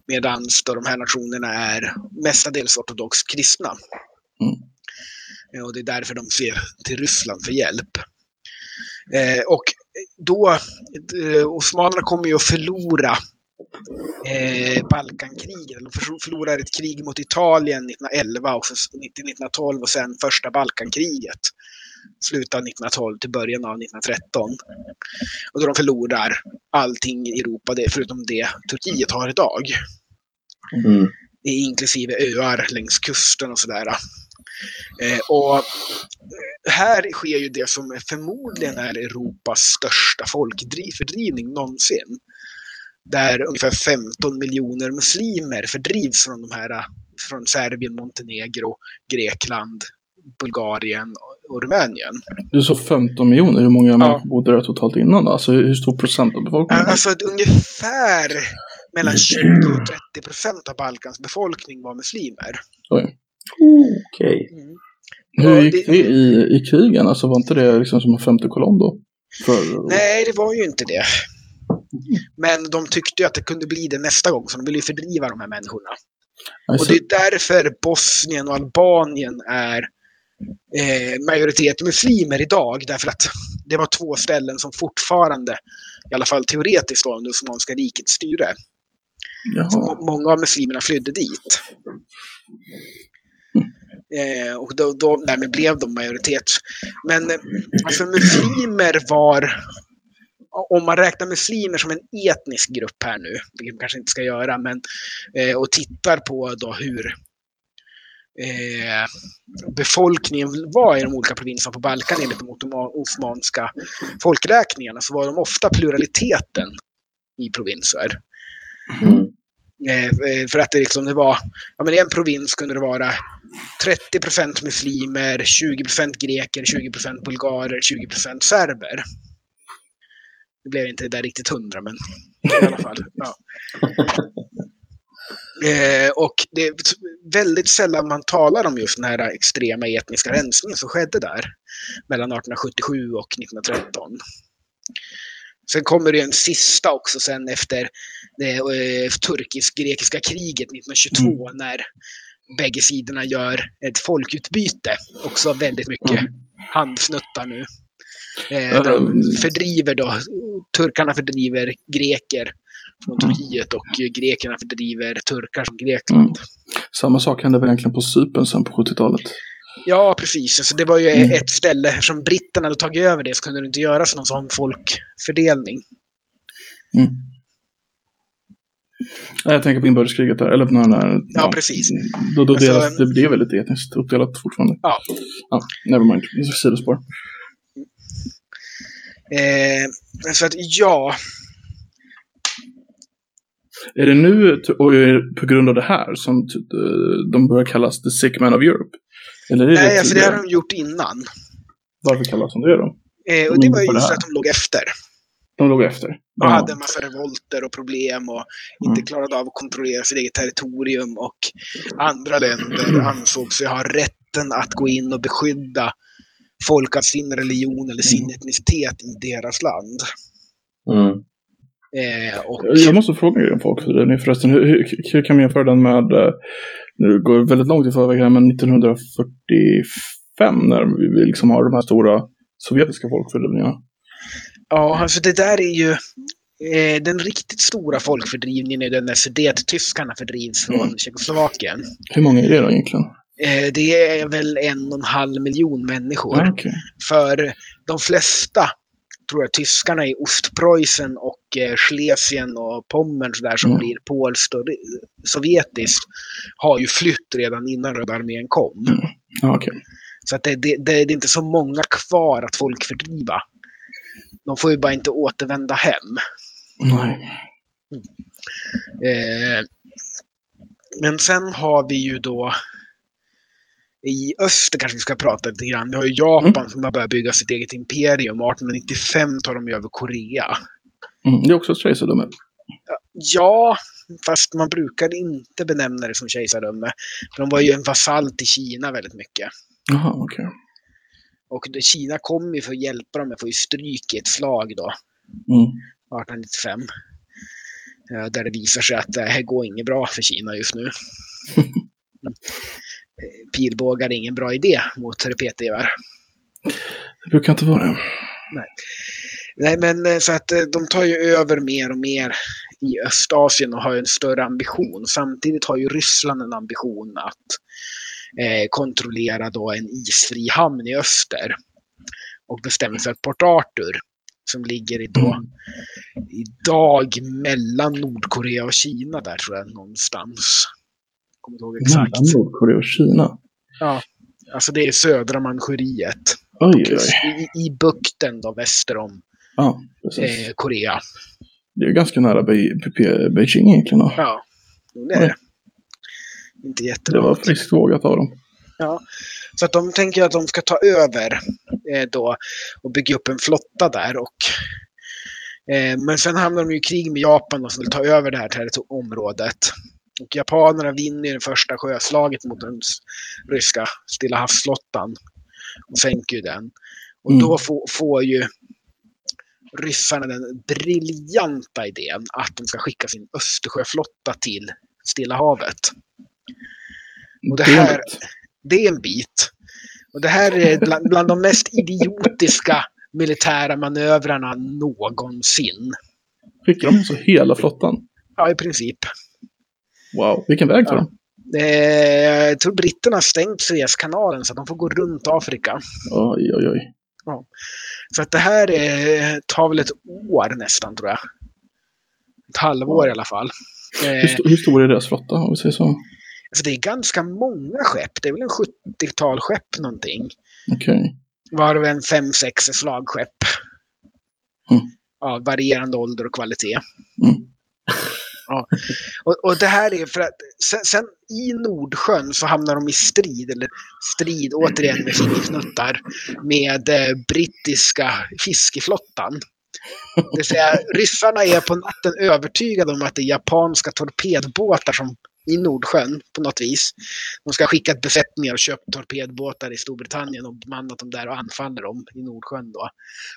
Medan de här nationerna är mestadels ortodox kristna. Mm. Och det är därför de ser till Ryssland för hjälp. Eh, och då, eh, osmanerna kommer ju att förlora eh, Balkankriget. För- förlorar ett krig mot Italien 1911 och så 1912 och sen första Balkankriget. Slutet av 1912 till början av 1913. Och då de förlorar allting i Europa, förutom det Turkiet har idag. Mm. Inklusive öar längs kusten och sådär. Eh, och här sker ju det som förmodligen är Europas största folkfördrivning någonsin. Där ungefär 15 miljoner muslimer fördrivs från de här från Serbien, Montenegro, Grekland, Bulgarien och Rumänien. Du sa 15 miljoner, hur många Ja. bodde där totalt innan? Alltså hur stor procent av befolkningen? Alltså att ungefär mellan 20 och 30 procent av Balkans befolkning var muslimer. Oj. Okej. Mm. Hur gick det- i, i krigen? Alltså var inte det liksom som en femte kolonn då? För, Nej, det var ju inte det. Men de tyckte ju att det kunde bli det nästa gång, så de ville ju fördriva de här människorna. Och så- det är därför Bosnien och Albanien är eh, majoritet muslimer idag. Därför att det var två ställen som fortfarande, i alla fall teoretiskt, var under Osmanska rikets styre. Jaha. Må- Många av muslimerna flydde dit. Eh, och då, då, därmed blev de majoritet. Men eh, alltså muslimer var, om man räknar muslimer som en etnisk grupp här nu, vilket man kanske inte ska göra, men eh, och tittar på då hur eh, befolkningen var i de olika provinserna på Balkan enligt de osmanska folkräkningarna så var de ofta pluraliteten i provinser. Mm. Eh, eh, för att det liksom det var, ja men i en provins kunde det vara 30% muslimer, 20% greker, 20% bulgarer, 20% serber. Det blev inte där riktigt hundra, men i alla fall. Ja. Eh, och det är väldigt sällan man talar om just den här extrema etniska rensningen som skedde där mellan 1877 och 1913. Sen kommer det en sista också sen efter det eh, turkisk-grekiska kriget 1922 när bägge sidorna gör ett folkutbyte. Också väldigt mycket Mm. handsnuttar nu. Eh, de fördriver då, turkarna fördriver greker från Mm. Turkiet och grekerna fördriver turkar från Grekland. Mm. Samma sak hände väl egentligen på Cypern sen på 70-talet? Ja, precis. Alltså, det var ju Mm. ett ställe, eftersom britterna hade tagit över det så kunde det inte göras någon sån folkfördelning. Mm. Jag tänker på inbördeskriget där, eller på den här... Ja, precis. Då, då Alltså, delas, det, det är väldigt etniskt uppdelat fortfarande. Ja. ja nevermind. Sidospår. Eh, så att ja, Är det nu och är det på grund av det här som de börjar kallas the sick man of Europe? Eller är det nej, alltså det har de gjort innan. Varför kallas de det då? Eh, och det var ju Mm, det just här. att de låg efter. De låg efter. Och hade en massa revolter och problem och inte Mm. klarade av att kontrollera sitt eget territorium. Och andra länder ansåg sig ha rätten att gå in och beskydda folk av sin religion eller sin Mm. etnicitet i deras land. Mm. Eh, och, Jag måste fråga er om folkfördrivning förresten. Hur, hur, hur kan man jämföra den med, eh, nu går det väldigt långt i förväg här, men 1945 när vi liksom har de här stora sovjetiska folkfördrivningarna. ja, alltså det där är ju eh, den riktigt stora folkfördrivningen är den när sudettyskarna fördrivs från Mm. Tjeckoslovakien. Hur många är det då egentligen? Eh, det är väl en och en halv miljon människor. Ja, okej. För de flesta, tror jag, tyskarna i Ostpreussen och eh, Schlesien och Pommern där, som Mm. blir polskt och sovjetiskt har ju flytt redan innan Röda armén kom. Mm. Okej. Så att det, det, det är inte så många kvar att folk fördriva. De får ju bara inte återvända hem. Nej. Eh, men sen har vi ju då i öster kanske vi ska prata lite grann. Vi har ju Japan som har börjat bygga sitt eget imperium. 1895 tar de ju över Korea. Mm. Det är också ett kejsardöme. Ja, fast man brukar inte benämna det som kejsardöme. För de var ju en vasall till Kina väldigt mycket. Jaha, okej. Och det, Kina kom ju för att hjälpa dem, men får ju stryk i ett slag då, Mm. 1895. Eh, Där det visar sig att det här går inget bra för Kina just nu. Eh, Pilbågar är ingen bra idé mot repetgevär. Det brukar inte vara det. Nej, men eh, så att eh, de tar ju över mer och mer i Östasien och har en större ambition. Samtidigt har ju Ryssland en ambition att eh, kontrollera då en isfri hamn i öster. Och bestämmer sig för att Port Arthur, som ligger i då, idag mellan Nordkorea och Kina där tror jag någonstans. Kommer inte ihåg exakt. Mellan Nordkorea och Kina. Ja, alltså det är södra Manchuriet. Oj, oj. I, I bukten då väster om Ja, eh, Korea. Det är ganska nära Be- Be- Beijing egentligen. Då. Ja, det är det. Inte Det var jättelångt. friskt vågat av dem. Ja. Så att de tänker att de ska ta över eh, då och bygga upp en flotta där. Och, eh, men sen hamnar de ju i krig med Japan och som vill ta över det här området. Och japanerna vinner ju det första sjöslaget mot den ryska Stilla havsflottan och sänker ju den. Och Mm. då får, får ju ryssarna den briljanta idén att de ska skicka sin Östersjöflotta till Stilla havet. Och det här-. Det är en bit. Och det här är bland, bland de mest idiotiska militära manövrarna någonsin. Skickar de alltså hela flottan? Ja, i princip. Wow, vilken väg tar Ja. de? Eh, jag tror britterna har stängt Suezkanalen så att de får gå runt Afrika. Oj, oj, oj. Så att det här eh, tar väl ett år nästan tror jag. Ett halvår i alla fall. Hur, Eh, sto- hur stor är deras flotta om vi säger så? alltså det är ganska många skepp. Det är väl en 70-tal skepp någonting. Okej. Varav en 5-6 är slagskepp. Mm. Av varierande ålder och kvalitet. Mm. Ja. Och, och det här är för att sen, sen i Nordsjön så hamnar de i strid, eller strid återigen med finiknuttar, med eh, brittiska fiskeflottan. Det vill säga ryssarna är på natten övertygade om att det är japanska torpedbåtar som i Nordsjön på något vis. De ska ha skickat besättningar och köpt torpedbåtar i Storbritannien och bemannat dem där och anfaller dem i Nordsjön då.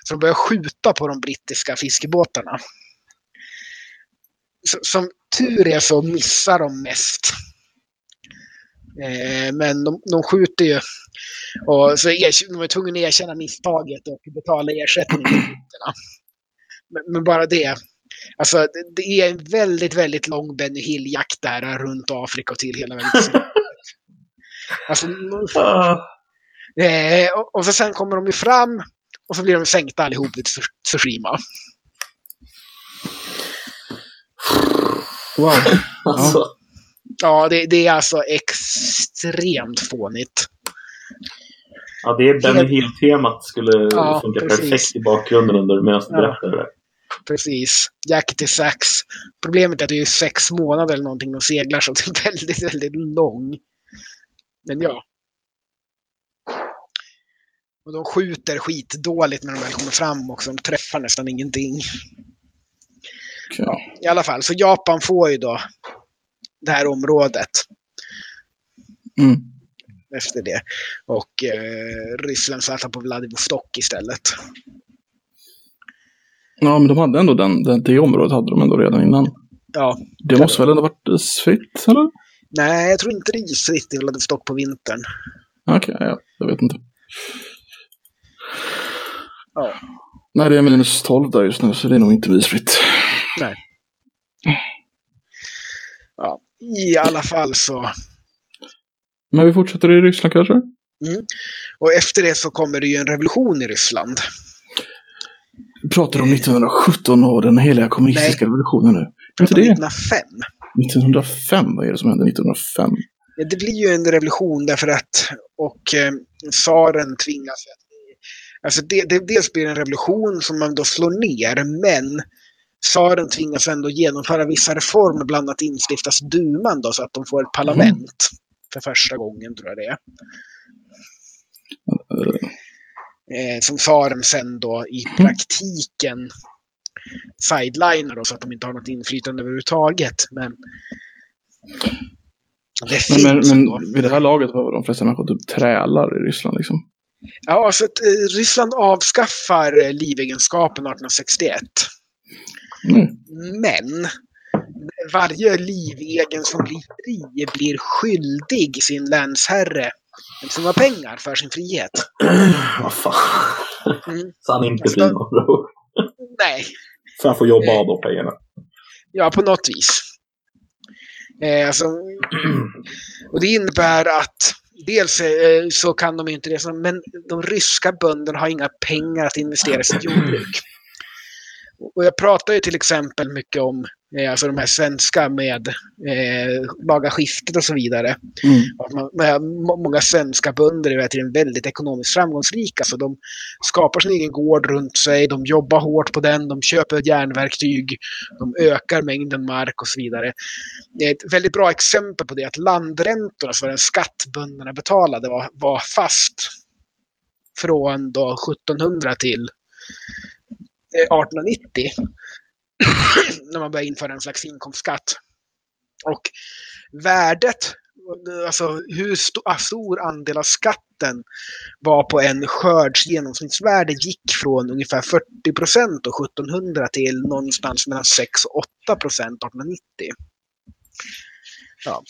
Så de börjar skjuta på de brittiska fiskebåtarna. Som tur är så missar de mest. Eh, men de, de skjuter ju. Och så er, de är tvungna att erkänna misstaget och betala ersättning till britterna. Men, men bara det. Alltså det, det är en väldigt, väldigt lång Benny Hill-jakt där runt Afrika och till hela vägen till slutet. Alltså, Ah, eh, och, och så sen kommer de ju fram och så blir de sänkta allihop Tsu- Tsushima. Wow. alltså. Ja, det, det är alltså extremt fånigt. Ja, det är Benny Hill-temat skulle Ja, funka precis. perfekt i bakgrunden under medan du Ja. berättade det. Precis. Jack till sax. Problemet är att det är sex månader eller någonting de seglar så det är väldigt, väldigt lång. Men ja. Och de skjuter skitdåligt när de väl kommer fram också. De träffar nästan ingenting. Okej. I alla fall, så Japan får ju då det här området Mm. efter det. Och eh, Ryssland satsar på Vladivostok istället. Ja, men de hade ändå den, den, det området hade de ändå redan innan. Ja, Det måste väl ändå varit isfritt, eller? nej, jag tror inte det är isfritt i Vladivostok på vintern. Okej, ja, jag vet inte. Ja. Nej, det är minus 12 där just nu, så det är nog inte isfritt. Ja, I alla fall så. Men vi fortsätter i Ryssland kanske? Och efter det så kommer det ju en revolution i Ryssland. Vi pratar om 1917 och den heliga kommunistiska revolutionen nu. Inte det 1905. 1905? Vad är det som hände 1905? Ja, Det blir ju en revolution därför att och eh, tsaren tvingas Alltså det, det, dels blir det en revolution som man då slår ner, men tsaren tvingas ändå genomföra vissa reformer, bland annat instiftas duman då, så att de får ett parlament. För första gången tror jag det är. Eh, som tsaren sen då i praktiken sidelinar då, så att de inte har något inflytande överhuvudtaget. Men det finns men, ändå. men vid det här laget var de flesta människor typ trälar i Ryssland liksom. Ja, så att eh, Ryssland avskaffar livegenskapen 1861. Mm. Men varje livegen som blir fri blir skyldig sin länsherre en summa pengar för sin frihet. Vad fan. Mm. Så han inte Alltså- blir någon. Nej, Så han får jobba av de pengarna. ja på något vis. Eh, alltså, och det innebär att dels eh, så kan de inte det, men de ryska bönderna har inga pengar att investera i sitt jordbruk. Och jag pratar ju till exempel mycket om eh, alltså de här svenska med eh, laga skiftet och så vidare. Mm. Att man, många svenska bönder är verkligen väldigt ekonomiskt framgångsrika. Så de skapar sin egen gård runt sig, de jobbar hårt på den, de köper järnverktyg, de ökar mängden mark och så vidare. Ett väldigt bra exempel på det är att landräntorna, var den skatt bönderna betalade, var, var fast från då 1700 till 1890. när man började införa en slags inkomstskatt. Och värdet, alltså hur ah, stor andel av skatten var på en skörds genomsnittsvärde gick från ungefär 40 procent 1700 till någonstans mellan 6 och 8 procent 1890. Ja.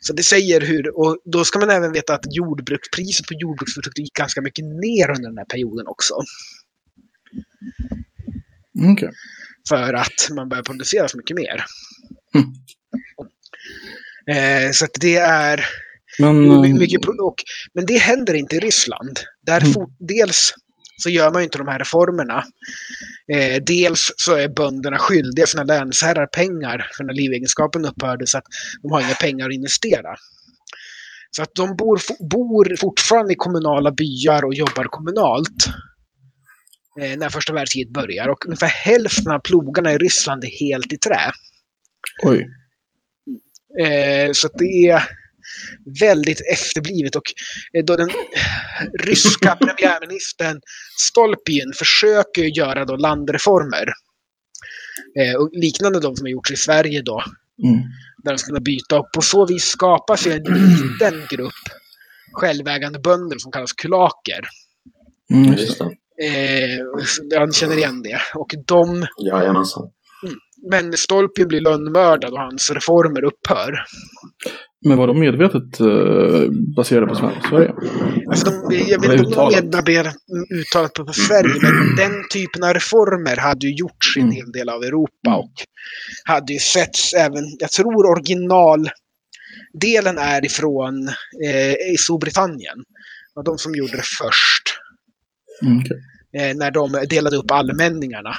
Så det säger hur, och då ska man även veta att jordbrukspriset på jordbruksprodukter gick ganska mycket ner under den här perioden också. Okej. För att man börjar producera så mycket mer. Mm. Eh, så att det är Men... Eh, mycket och, men det händer inte i Ryssland. Där Mm. fort, dels så gör man ju inte de här reformerna. Eh, dels så är bönderna skyldiga sina länsherrar pengar för när livegenskapen upphörde så att de har inga pengar att investera. Så att de bor, bor fortfarande i kommunala byar och jobbar kommunalt när första världskriget börjar. Och ungefär hälften av plogarna i Ryssland är helt i trä. Oj. Eh, så att det är väldigt efterblivet och eh, då den ryska premiärministern Stolpin försöker göra då landreformer. Eh, och liknande de som har gjorts i Sverige då, Mm. där de ska byta. Och på så vis skapas en liten grupp självägande bönder som kallas kulaker. Mm, det. det. Eh, jag känner igen det. Och de, Jajamensan. men Stolpin blir lönnmördad och hans reformer upphör. Men var de medvetet eh, baserade på Sver- Sverige? Alltså de, jag vet inte om uttalat. de medarbetade uttalat på, Sverige, men den typen av reformer hade ju gjorts i en Mm. hel del av Europa och hade ju setts även, jag tror originaldelen är ifrån eh, i Storbritannien. Och de som gjorde det först, Mm, okej. Eh, när de delade upp allmänningarna.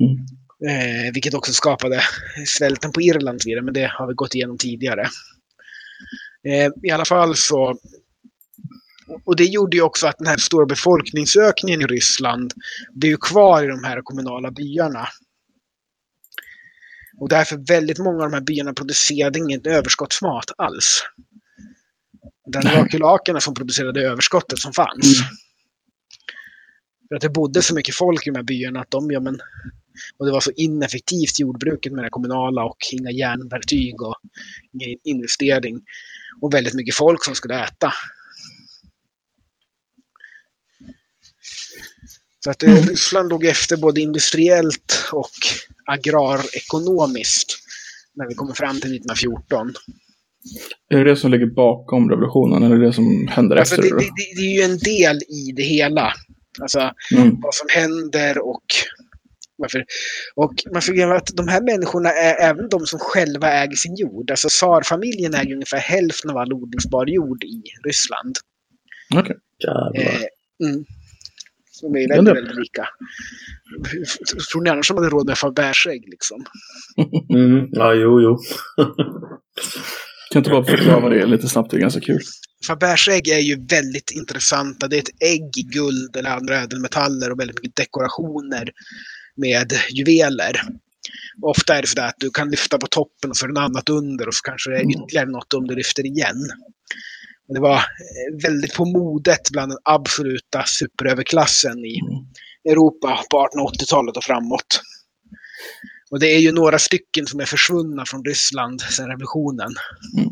Mm. Eh, vilket också skapade svälten på Irland men det har vi gått igenom tidigare. Eh, I alla fall så Och det gjorde ju också att den här stora befolkningsökningen i Ryssland blev kvar i de här kommunala byarna. Och därför väldigt många av de här byarna producerade ingen överskottsmat alls. Den var kulakerna som producerade överskottet som fanns. Mm. För att det bodde så mycket folk i de här byarna att de, ja men, och det var så ineffektivt jordbruket med det kommunala och inga järnverktyg och ingen investering. Och väldigt mycket folk som skulle äta. Så att mm. Ryssland låg efter både industriellt och agrarekonomiskt när vi kommer fram till 1914. Är det det som ligger bakom revolutionen eller är det det som händer alltså efter? Det, det, det, är ju en del i det hela. Alltså mm. vad som händer och varför. Och man får glömma att de här människorna är även de som själva äger sin jord. Alltså tsarfamiljen äger ungefär hälften av all odlingsbar jord i Ryssland. Okej. Okay. Eh, mm. De är väldigt, väldigt rika. Tror ni annars de hade råd med fabersägg liksom? Mm, ja, jo, jo. kan inte bara förklara det lite snabbt? Det är ganska kul. Fabersägg är ju väldigt intressanta. Det är ett ägg i guld eller andra ädelmetaller och väldigt mycket dekorationer med juveler. Ofta är det så att du kan lyfta på toppen och så är det något annat under och så kanske det är ytterligare något om du lyfter igen. Det var eh, väldigt på modet bland den absoluta superöverklassen i mm. Europa på 1880-talet och framåt. Och det är ju några stycken som är försvunna från Ryssland sedan revolutionen. Mm.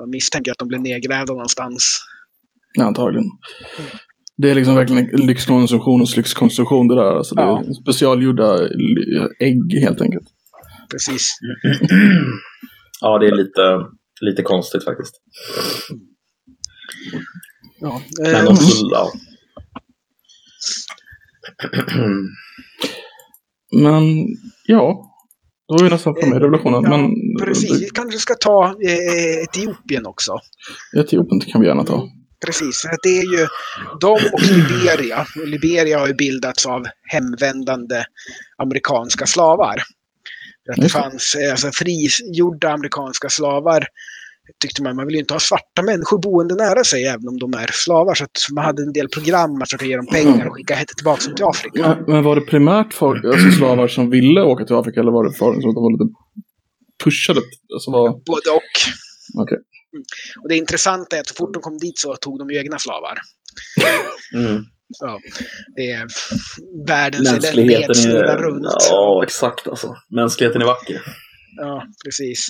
Jag misstänker att de blev nedgrävda någonstans. Ja, antagligen. Mm. Det är liksom verkligen lyxkonsumtion och lyxkonsumtion det där. Alltså det ja. är specialgjorda ägg helt enkelt. Precis. ja, det är lite, lite konstigt faktiskt. Ja. Men också, ja. Men ja, då är vi nästan framme i revolutionen. Ja, men, precis, vi kanske ska ta eh, Etiopien också. Etiopien kan vi gärna ta. Mm, precis, det är ju de och Liberia. Liberia har ju bildats av hemvändande amerikanska slavar. Det fanns eh, alltså, frigjorda amerikanska slavar tyckte man, man vill ju inte ha svarta människor boende nära sig även om de är slavar. Så att man hade en del program att försöka ge dem pengar och skicka tillbaka dem till Afrika. Men, men var det primärt folk, alltså slavar som ville åka till Afrika eller var det folk som var lite pushade? Alltså var... Både och. Okay. Mm. Och det intressanta är att så fort de kom dit så tog de ju egna slavar. Mm. Så, det är världens Mänskligheten är, runt. Ja, exakt alltså. Mänskligheten är vacker. Ja, precis.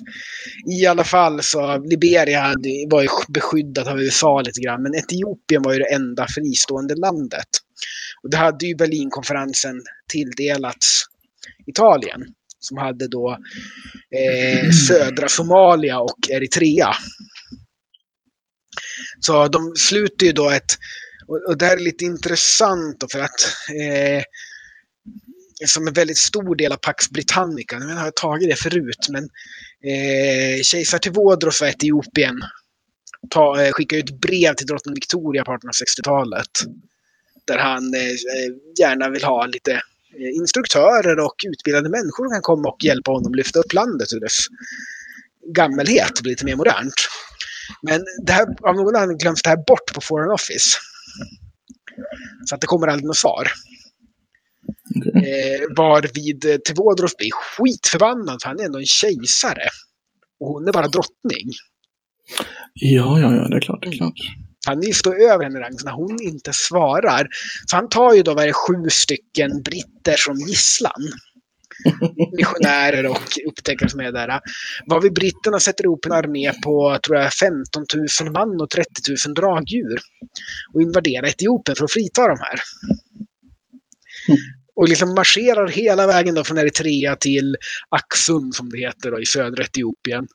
I alla fall så Liberia var ju beskyddat av USA lite grann, men Etiopien var ju det enda fristående landet. Och det hade ju Berlinkonferensen tilldelats Italien, som hade då eh, södra Somalia och Eritrea. Så de sluter ju då ett, och, och det här är lite intressant då för att eh, som en väldigt stor del av Pax Britannica. Nu har jag tagit det förut, men eh, kejsar Tevodros av Etiopien ta, eh, skickade ut brev till drottning Victoria på 1860-talet. Där han eh, gärna vill ha lite eh, instruktörer och utbildade människor som kan komma och hjälpa honom lyfta upp landet ur dess gammelhet och bli lite mer modernt. Men det här, av någon anledning glöms det här bort på Foreign Office. Så att det kommer aldrig något svar. Okay. Eh, varvid eh, Tevodros blir skitförbannad för han är ändå en kejsare. Och hon är bara drottning. Ja, ja, ja, det är klart. Det är klart. Han vill stå över henne i rang, så när hon inte svarar. Så han tar ju då vad det, sju stycken britter som gisslan. Missionärer och upptäckare som är där. Varvid britterna sätter ihop en armé på, tror jag, 15 000 man och 30 000 dragdjur. Och invaderar Etiopien för att frita de här. Och liksom marscherar hela vägen då från Eritrea till Aksum som det heter då, i södra Etiopien.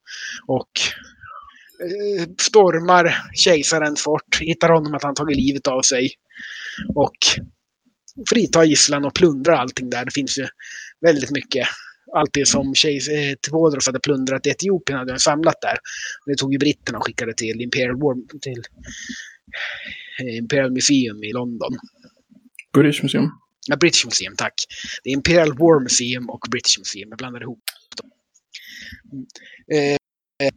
Och eh, stormar kejsarens fort, hittar honom att han tagit livet av sig. Och fritar gisslan och plundrar allting där. Det finns ju väldigt mycket. Allt det som kejsar eh, hade plundrat i Etiopien hade han samlat där. Det tog ju britterna och skickade till Imperial, War, till eh, Imperial Museum i London. British Museum. Ja, British Museum, tack. Det är Imperial War Museum och British Museum. Jag blandade ihop dem. Mm. Eh,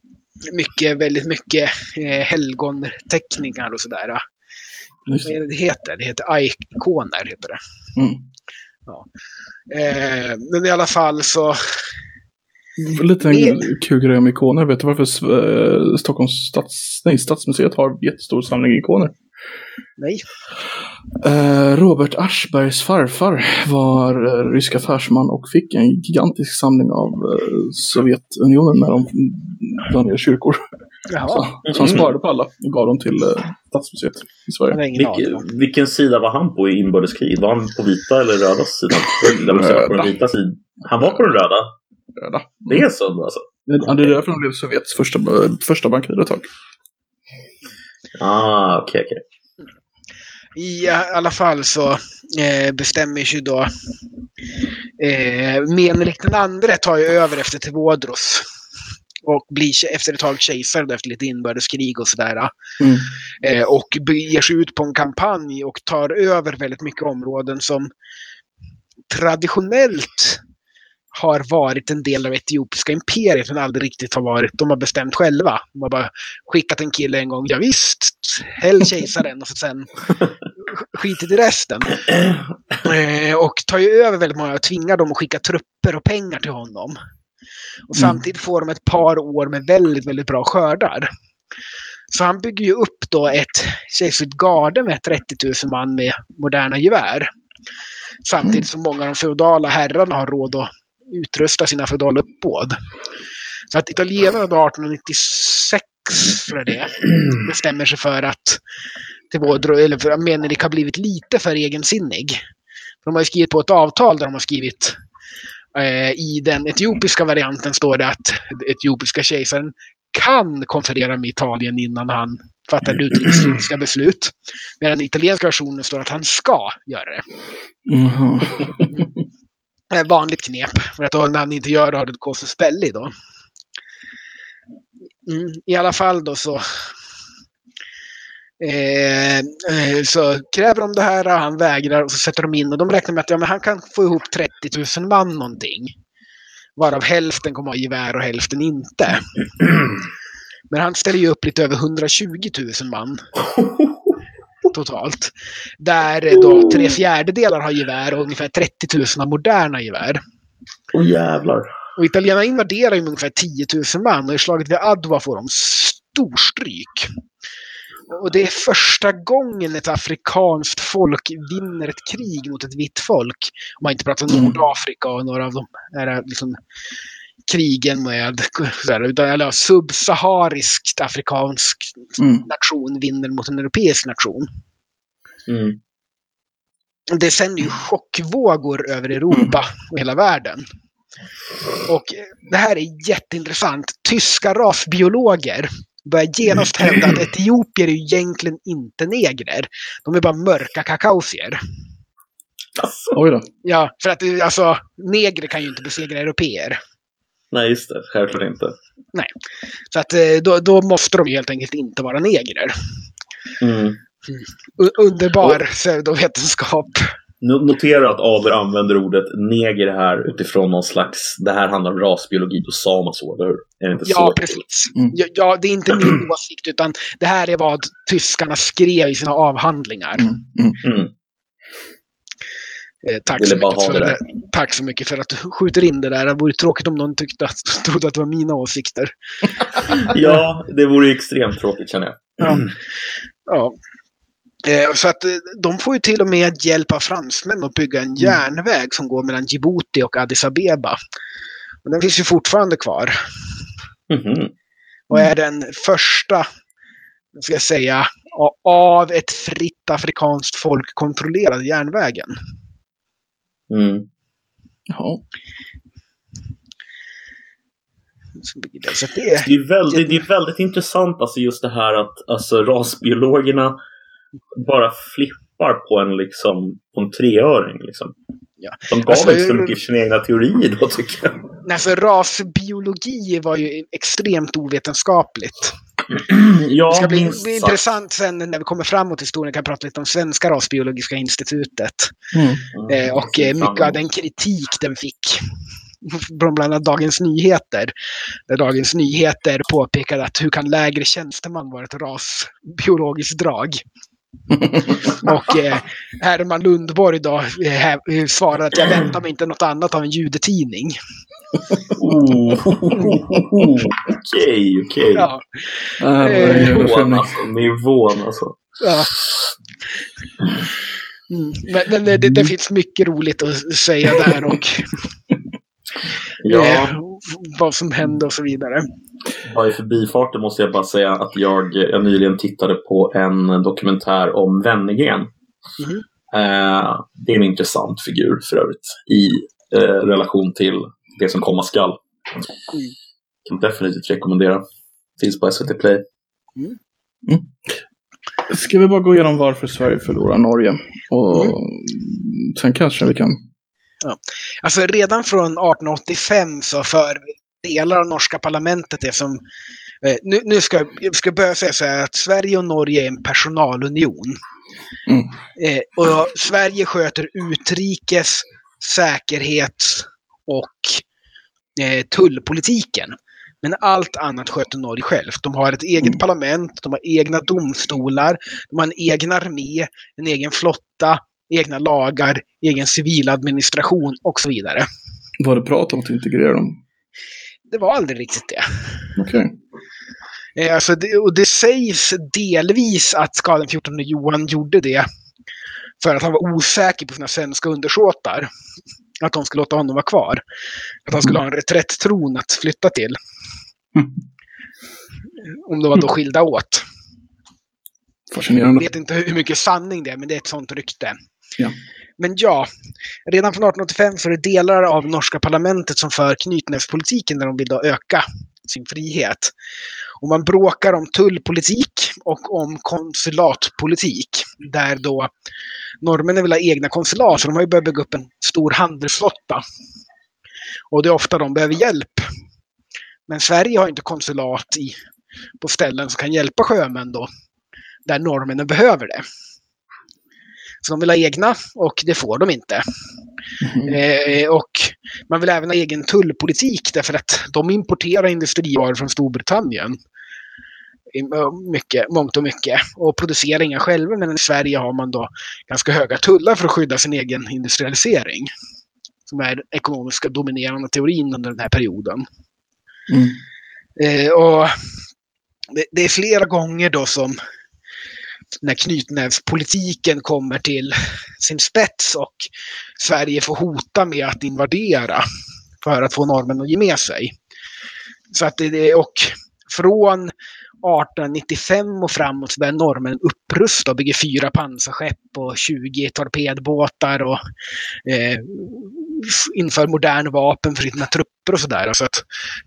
mycket, väldigt mycket eh, helgonteckningar och sådär. Vad är det det heter? Det heter ikoner. Heter det. Mm. Eh, men i alla fall så, Lite en kul grej om ikoner. Vet du varför eh, Stockholms stads, nej, stadsmuseet har jättestor samling ikoner? Nej. Eh, Robert Aschbergs farfar var eh, rysk affärsman och fick en gigantisk samling av eh, Sovjetunionen när de la ner kyrkor. Jaha, Så, så han sparade på alla och gav dem till Stadsmuseet i Sverige. om. Vilken, sida var han på i inbördeskriget? Var han på vita eller röda sidan? Säga på den vita sidan. Han var på den röda? Röda. Det är så alltså? Ja, det är därför de blev Sovjets första, första bankir ett tag. Ah, okej, okej. I alla fall så eh, bestämmer sig då eh, Menelik den andre tar ju över efter Tevodros. Och blir efter ett tag kejsare efter lite inbördeskrig och sådär. Mm. Eh, och beger sig ut på en kampanj och tar över väldigt mycket områden som traditionellt har varit en del av etiopiska imperiet men aldrig riktigt har varit. De har bestämt själva. De har bara skickat en kille en gång. Ja, visst, häll kejsaren och så sen skitit i resten. Eh, och tar ju över väldigt många och tvingar dem att skicka trupper och pengar till honom. Och Mm. samtidigt får de ett par år med väldigt, väldigt bra skördar. Så han bygger ju upp då ett kejserligt garde med 30 000 man med moderna gevär. Samtidigt som många av de feodala herrarna har råd att utrusta sina feodala uppbåd. Så att italienarna då 1896, tror jag det är, bestämmer sig för att eller för Menelik har blivit lite för egensinnig. De har skrivit på ett avtal där de har skrivit eh, i den etiopiska varianten står det att etiopiska kejsaren kan konferera med Italien innan han fattar det utrikespolitiska beslut. Medan den italienska versionen står att han ska göra det. Jaha. Eh, vanligt knep. För att när han inte gör det har det gått för spällig då. Mm, I alla fall då så Eh, eh, så kräver de det här, han vägrar och så sätter de in och de räknar med att ja, men han kan få ihop 30 000 man någonting. Varav hälften kommer att ha gevär och hälften inte. Men han ställer ju upp lite över 120 000 man totalt. Där eh, då tre fjärdedelar har gevär och ungefär 30 000 har moderna gevär. Åh jävlar. Och italienarna invaderar ju med ungefär 10 000 man och i slaget vid Adwa får de storstryk. Och det är första gången ett afrikanskt folk vinner ett krig mot ett vitt folk. Om man inte pratar Nordafrika och några av de här liksom, krigen med utan, eller, subsahariskt afrikansk Mm. nation vinner mot en europeisk nation. Mm. det sänder ju chockvågor över Europa och hela världen. Och det här är jätteintressant. Tyska rasbiologer börjar genast hävda att etiopier är ju egentligen inte negrer. De är bara mörka kakaosier. Alltså. Oj då. Ja, för att alltså, negrer kan ju inte besegra europeer. Nej, just det. Självklart inte. Så att eh, då, då måste de helt enkelt inte vara negrer. Mm. U- underbar pseudovetenskap. No- Notera att Adler använder ordet neger här utifrån någon slags, det här handlar om rasbiologi och samma så, eller hur? Är det inte Ja, så? precis. Mm. Ja, ja, det är inte min åsikt, utan det här är vad tyskarna skrev i sina avhandlingar. Mm. Mm. Mm. Eh, tack, så mycket för det det. tack så mycket för att du skjuter in det där. Det vore tråkigt om någon tyckte att, trodde att det var mina åsikter. Ja, det vore ju extremt tråkigt känner jag. Ja. ja. Eh, så att eh, de får ju till och med hjälp av fransmän att bygga en järnväg som går mellan Djibouti och Addis Abeba. Och den finns ju fortfarande kvar. Mhm. Och är den första, ska jag säga, av ett fritt afrikanskt folk kontrollerade järnvägen. Mm. Så det är, väldigt, det är väldigt intressant alltså just det här att alltså, rasbiologerna bara flippar på en, liksom, på en treöring. Liksom. Ja. De gav Alltså, inte så mycket sina egna teorier då tycker jag. nej, för rasbiologi var ju extremt ovetenskapligt. Ja, Det ska bli, bli intressant sen när vi kommer framåt i historien. kan prata lite om Svenska rasbiologiska institutet. Mm. Eh, och eh, mycket av den kritik den fick. bland annat Dagens Nyheter. Där Dagens Nyheter påpekade att hur kan lägre tjänsteman vara ett rasbiologiskt drag? Och eh, Herman Lundborg då eh, svarade att jag väntar mig inte något annat av en judetidning. Okej, okej. Ja. Ah, Nivån alltså. Nivån alltså. Ja. Mm. Men, men det, det, finns mycket roligt att säga där och Ja, eh, vad som hände och så vidare. bara i förbifarten måste jag bara säga att jag, jag nyligen tittade på en dokumentär om Wennergren. Mhm. Eh, det är en intressant figur för övrigt i eh, relation till det som komma skall. Mm. Kan definitivt rekommendera. Finns på SVT Play. Ska vi bara gå igenom varför Sverige förlorar Norge? Och Mm. sen kanske vi kan... Alltså redan från 1885 så för delar av norska parlamentet det som... Eh, nu, nu ska jag ska börja säga så här att Sverige och Norge är en personalunion. Mm. Eh, och Sverige sköter utrikes, säkerhets och tullpolitiken. Men allt annat sköter Norge självt. De har ett eget Mm. parlament, de har egna domstolar, de har en egen armé, en egen flotta, egna lagar, egen civiladministration och så vidare. Var det prat om att integrera dem? Det var aldrig riktigt det. Okej. Eh, Alltså det, och det sägs delvis att Karl XIV Johan gjorde det för att han var osäker på sina svenska undersåtar. Att de skulle låta honom vara kvar. Att han skulle ha en reträtttron att flytta till. Mm. Om de var då skilda åt. Jag vet inte hur mycket sanning det är, men det är ett sånt rykte. Ja. Men ja, redan från 1885 så är det delar av norska parlamentet som för knytnävspolitiken där de vill öka sin frihet. Och man bråkar om tullpolitik och om konsulatpolitik. Där då norrmännen vill ha egna konsulat, så de har ju börjat bygga upp en stor handelsflotta. Och det är ofta de behöver hjälp. Men Sverige har inte konsulat i, på ställen som kan hjälpa sjömän då, där norrmännen behöver det. Så de vill ha egna och det får de inte. Mhm. Eh, och man vill även ha egen tullpolitik därför att de importerar industrivaror från Storbritannien. I mycket, mångt och mycket. Och producerar inga själva men i Sverige har man då ganska höga tullar för att skydda sin egen industrialisering. Som är den ekonomiska dominerande teorin under den här perioden. Mm. Eh, och det, det är flera gånger då som när knytnävspolitiken kommer till sin spets och Sverige får hota med att invadera för att få normen att ge med sig. Så att det- och från 1895 och framåt så börjar normen upprusta och bygger fyra pansarskepp och 20 torpedbåtar och eh, inför modern vapen för sina trupper och sådär. Så att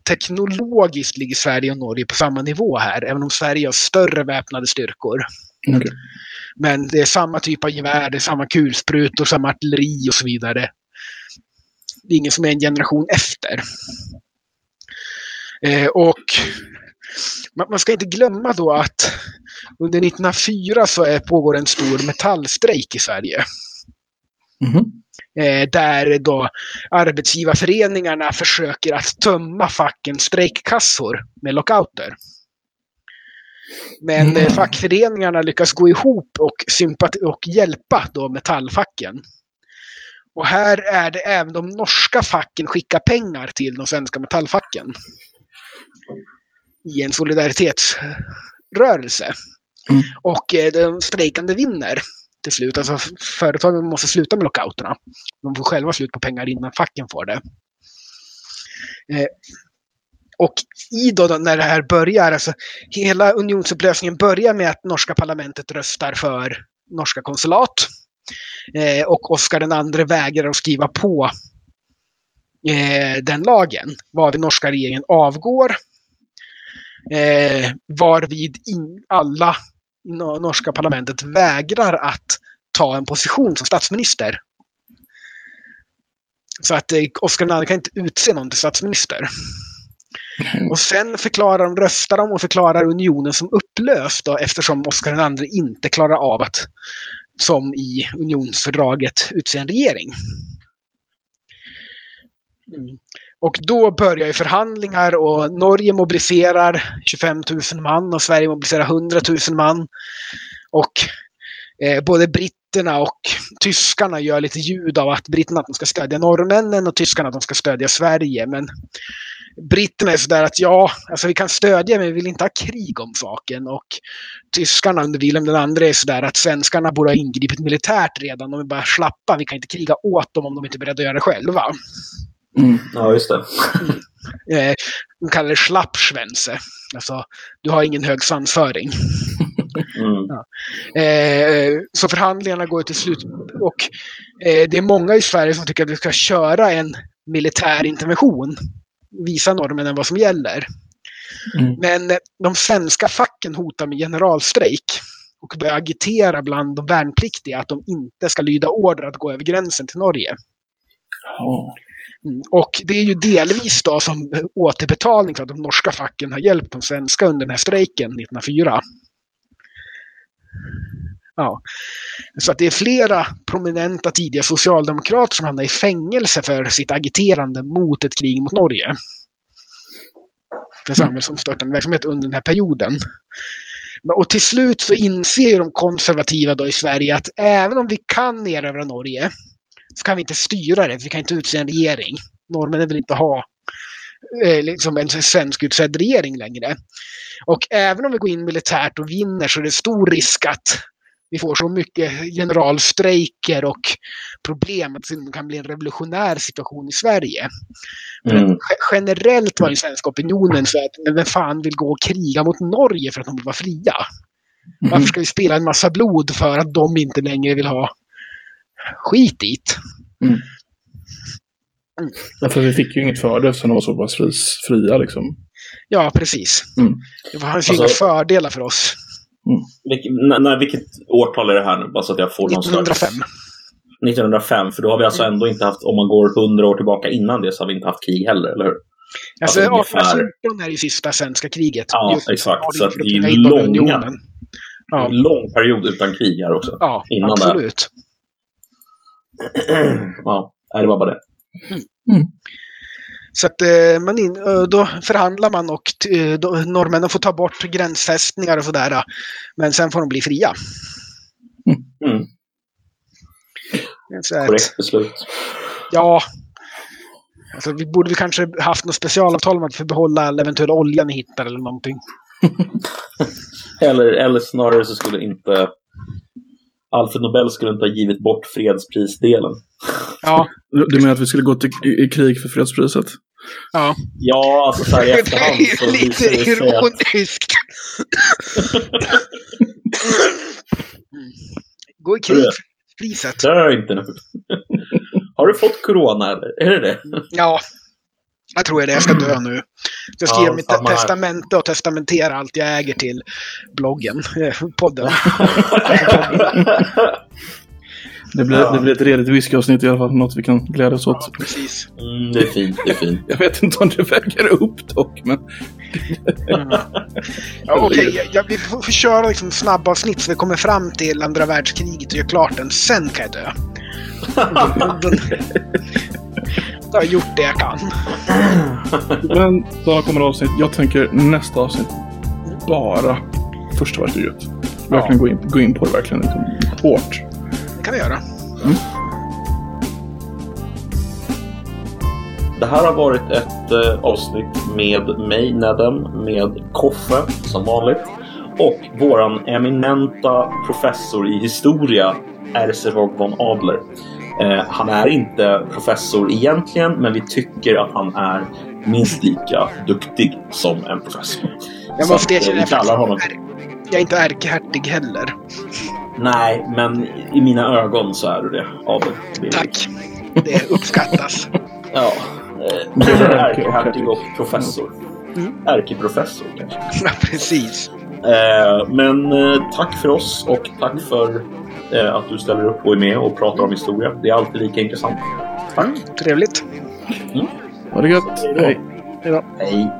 teknologiskt ligger Sverige och Norge på samma nivå här, även om Sverige har större väpnade styrkor. Okej. Men det är samma typ av gevär, det är samma kulsprutor, samma artilleri och så vidare. Det är ingen som är en generation efter. Eh, och man, ska inte glömma då att under 1904 så är, pågår en stor metallstrejk i Sverige. Eh, där då arbetsgivarföreningarna försöker att tömma fackens strejkkassor med lockouter. Men Mm. eh, fackföreningarna lyckas gå ihop och, sympati- och hjälpa då metallfacken. Och här är det även de norska facken skickar pengar till de svenska metallfacken. I en solidaritetsrörelse. Mm. Och eh, de strejkande vinner till slut. Alltså företagen måste sluta med lockouterna. De får själva slut på pengar innan facken får det. Eh, och i då, då när det här börjar, alltså hela unionsupplösningen börjar med att norska parlamentet röstar för norska konsulat. Eh, och Oscar den andre vägrar att skriva på eh, den lagen. Varvid norska regeringen avgår. Eh, varvid in, alla i no- norska parlamentet vägrar att ta en position som statsminister. Så att eh, Oscar II kan inte utse någon till statsminister. Och sen förklarar de, röstar de och förklarar unionen som upplöst då, eftersom Oscar II inte klarar av att, som i unionsfördraget, utse en regering. Mm. Och då börjar ju förhandlingar och Norge mobiliserar 25 000 man och Sverige mobiliserar 100 000 man. Och eh, både britterna och tyskarna gör lite ljud av att britterna att de ska stödja norrmännen och tyskarna att de ska stödja Sverige. Men britterna är sådär att ja, alltså vi kan stödja men vi vill inte ha krig om saken. Och tyskarna under Wilhelm II är sådär att svenskarna borde ha ingripit militärt redan. De är bara slappa, vi kan inte kriga åt dem om de inte är beredda att göra det själva. Mm. Ja, just det. Eh, de kallar det slappschwänse. Alltså, du har ingen hög svansföring. Mm. Eh, så förhandlingarna går till slut och eh, det är många i Sverige som tycker att vi ska köra en militär intervention. Visa norrmännen vad som gäller. Mm. Men eh, de svenska facken hotar med generalstrejk och börjar agitera bland de värnpliktiga att de inte ska lyda order att gå över gränsen till Norge. Ja. Mm. Och det är ju delvis då som återbetalning för att de norska facken har hjälpt de svenska under den här strejken 1904. Ja. Så att det är flera prominenta tidiga socialdemokrater som hamnar i fängelse för sitt agiterande mot ett krig mot Norge. För samhällsomstörtande verksamhet under den här perioden. Och till slut så inser ju de konservativa då i Sverige att även om vi kan erövra Norge så kan vi inte styra det. Vi kan inte utse en regering. Norrmännen vill inte ha eh, liksom en svensk utsedd regering längre. Och även om vi går in militärt och vinner så är det stor risk att vi får så mycket generalstrejker och problem att det kan bli en revolutionär situation i Sverige. Mm. Ge- Generellt var den svenska opinionen så att men vem fan vill gå och kriga mot Norge för att de vill vara fria? Mm. Varför ska vi spela en massa blod för att de inte längre vill ha skit dit? Därför vi fick ju inget för det eftersom de var så pass fris, fria liksom. Ja, precis. Mm. Det fanns ju Alltså- inga fördelar för oss. Vilk, när, när, vilket årtal är det här nu? Bara så att jag får någon 1905. slags... 1905, för då har vi alltså ändå inte haft, om man går 100 år tillbaka innan det så har vi inte haft krig heller, eller hur? Alltså, Alltså, ungefär- 1814 är ju sista svenska kriget. Ja, Just exakt. Så att det är långa-. Ja, En lång period utan krig här också. ja innan det. ja, det var bara det. Så att eh, man in, eh, då förhandlar man och eh, norrmännen får ta bort gränsfästningar och sådär. Men sen får de bli fria. Mm, Så att, korrekt beslut. ja, alltså, vi borde väl kanske haft något specialavtal om att få behålla all eventuell olja ni hittar eller någonting. Eller, eller snarare så skulle inte Alfred Nobel skulle inte ha givit bort fredsprisdelen. Ja, Du menar att vi skulle gå till, i, i krig för fredspriset? ja. Ja, alltså så här i Det efterhand så är lite det ironiskt. Gå i krig för priset. det har jag inte nu. Har du fått corona eller? Är det det? Ja, jag tror det. Jag ska dö nu. Jag ska Ja, skriva mitt samma här. testamente och testamentera allt jag äger till bloggen, podden. Det blir, Ja. det blir ett redigt whiskyavsnitt i alla fall. Något vi kan glädjas åt. Ja, precis. Mm, det är fint, det är fint. Jag vet inte om det väger upp dock, men... Ja, Okej, jag, jag, vi får, får köra liksom snabba avsnitt så vi kommer fram till andra världskriget och gör klart den. Sen kan jag dö. Då har jag gjort det jag kan. Men då kommer avsnitt. Jag tänker nästa avsnitt bara första världskriget. Verkligen gå, in, gå in på det verkligen liksom, hårt. Det kan vi göra. Det här har varit ett eh, avsnitt med mig, Nedem, med Koffe som vanligt och våran eminenta professor i historia, Erservog von Adler. Eh, han är inte professor egentligen, men vi tycker att han är minst lika duktig som en professor. Jag Så måste att, eh, erkänna vi kallar honom... att jag är inte ärkehertig heller. Nej, men i mina ögon så är du det, är- Tack. Det uppskattas. Ja. Eh, Ärkehertig och professor. Mm. Ärkeprofessor kanske. Ja, precis. Men tack för oss och tack för att du ställer upp och är med och pratar om historia. Det är alltid lika intressant. Tack. Trevligt. Ha det gött. Hej. Hej då. Hej.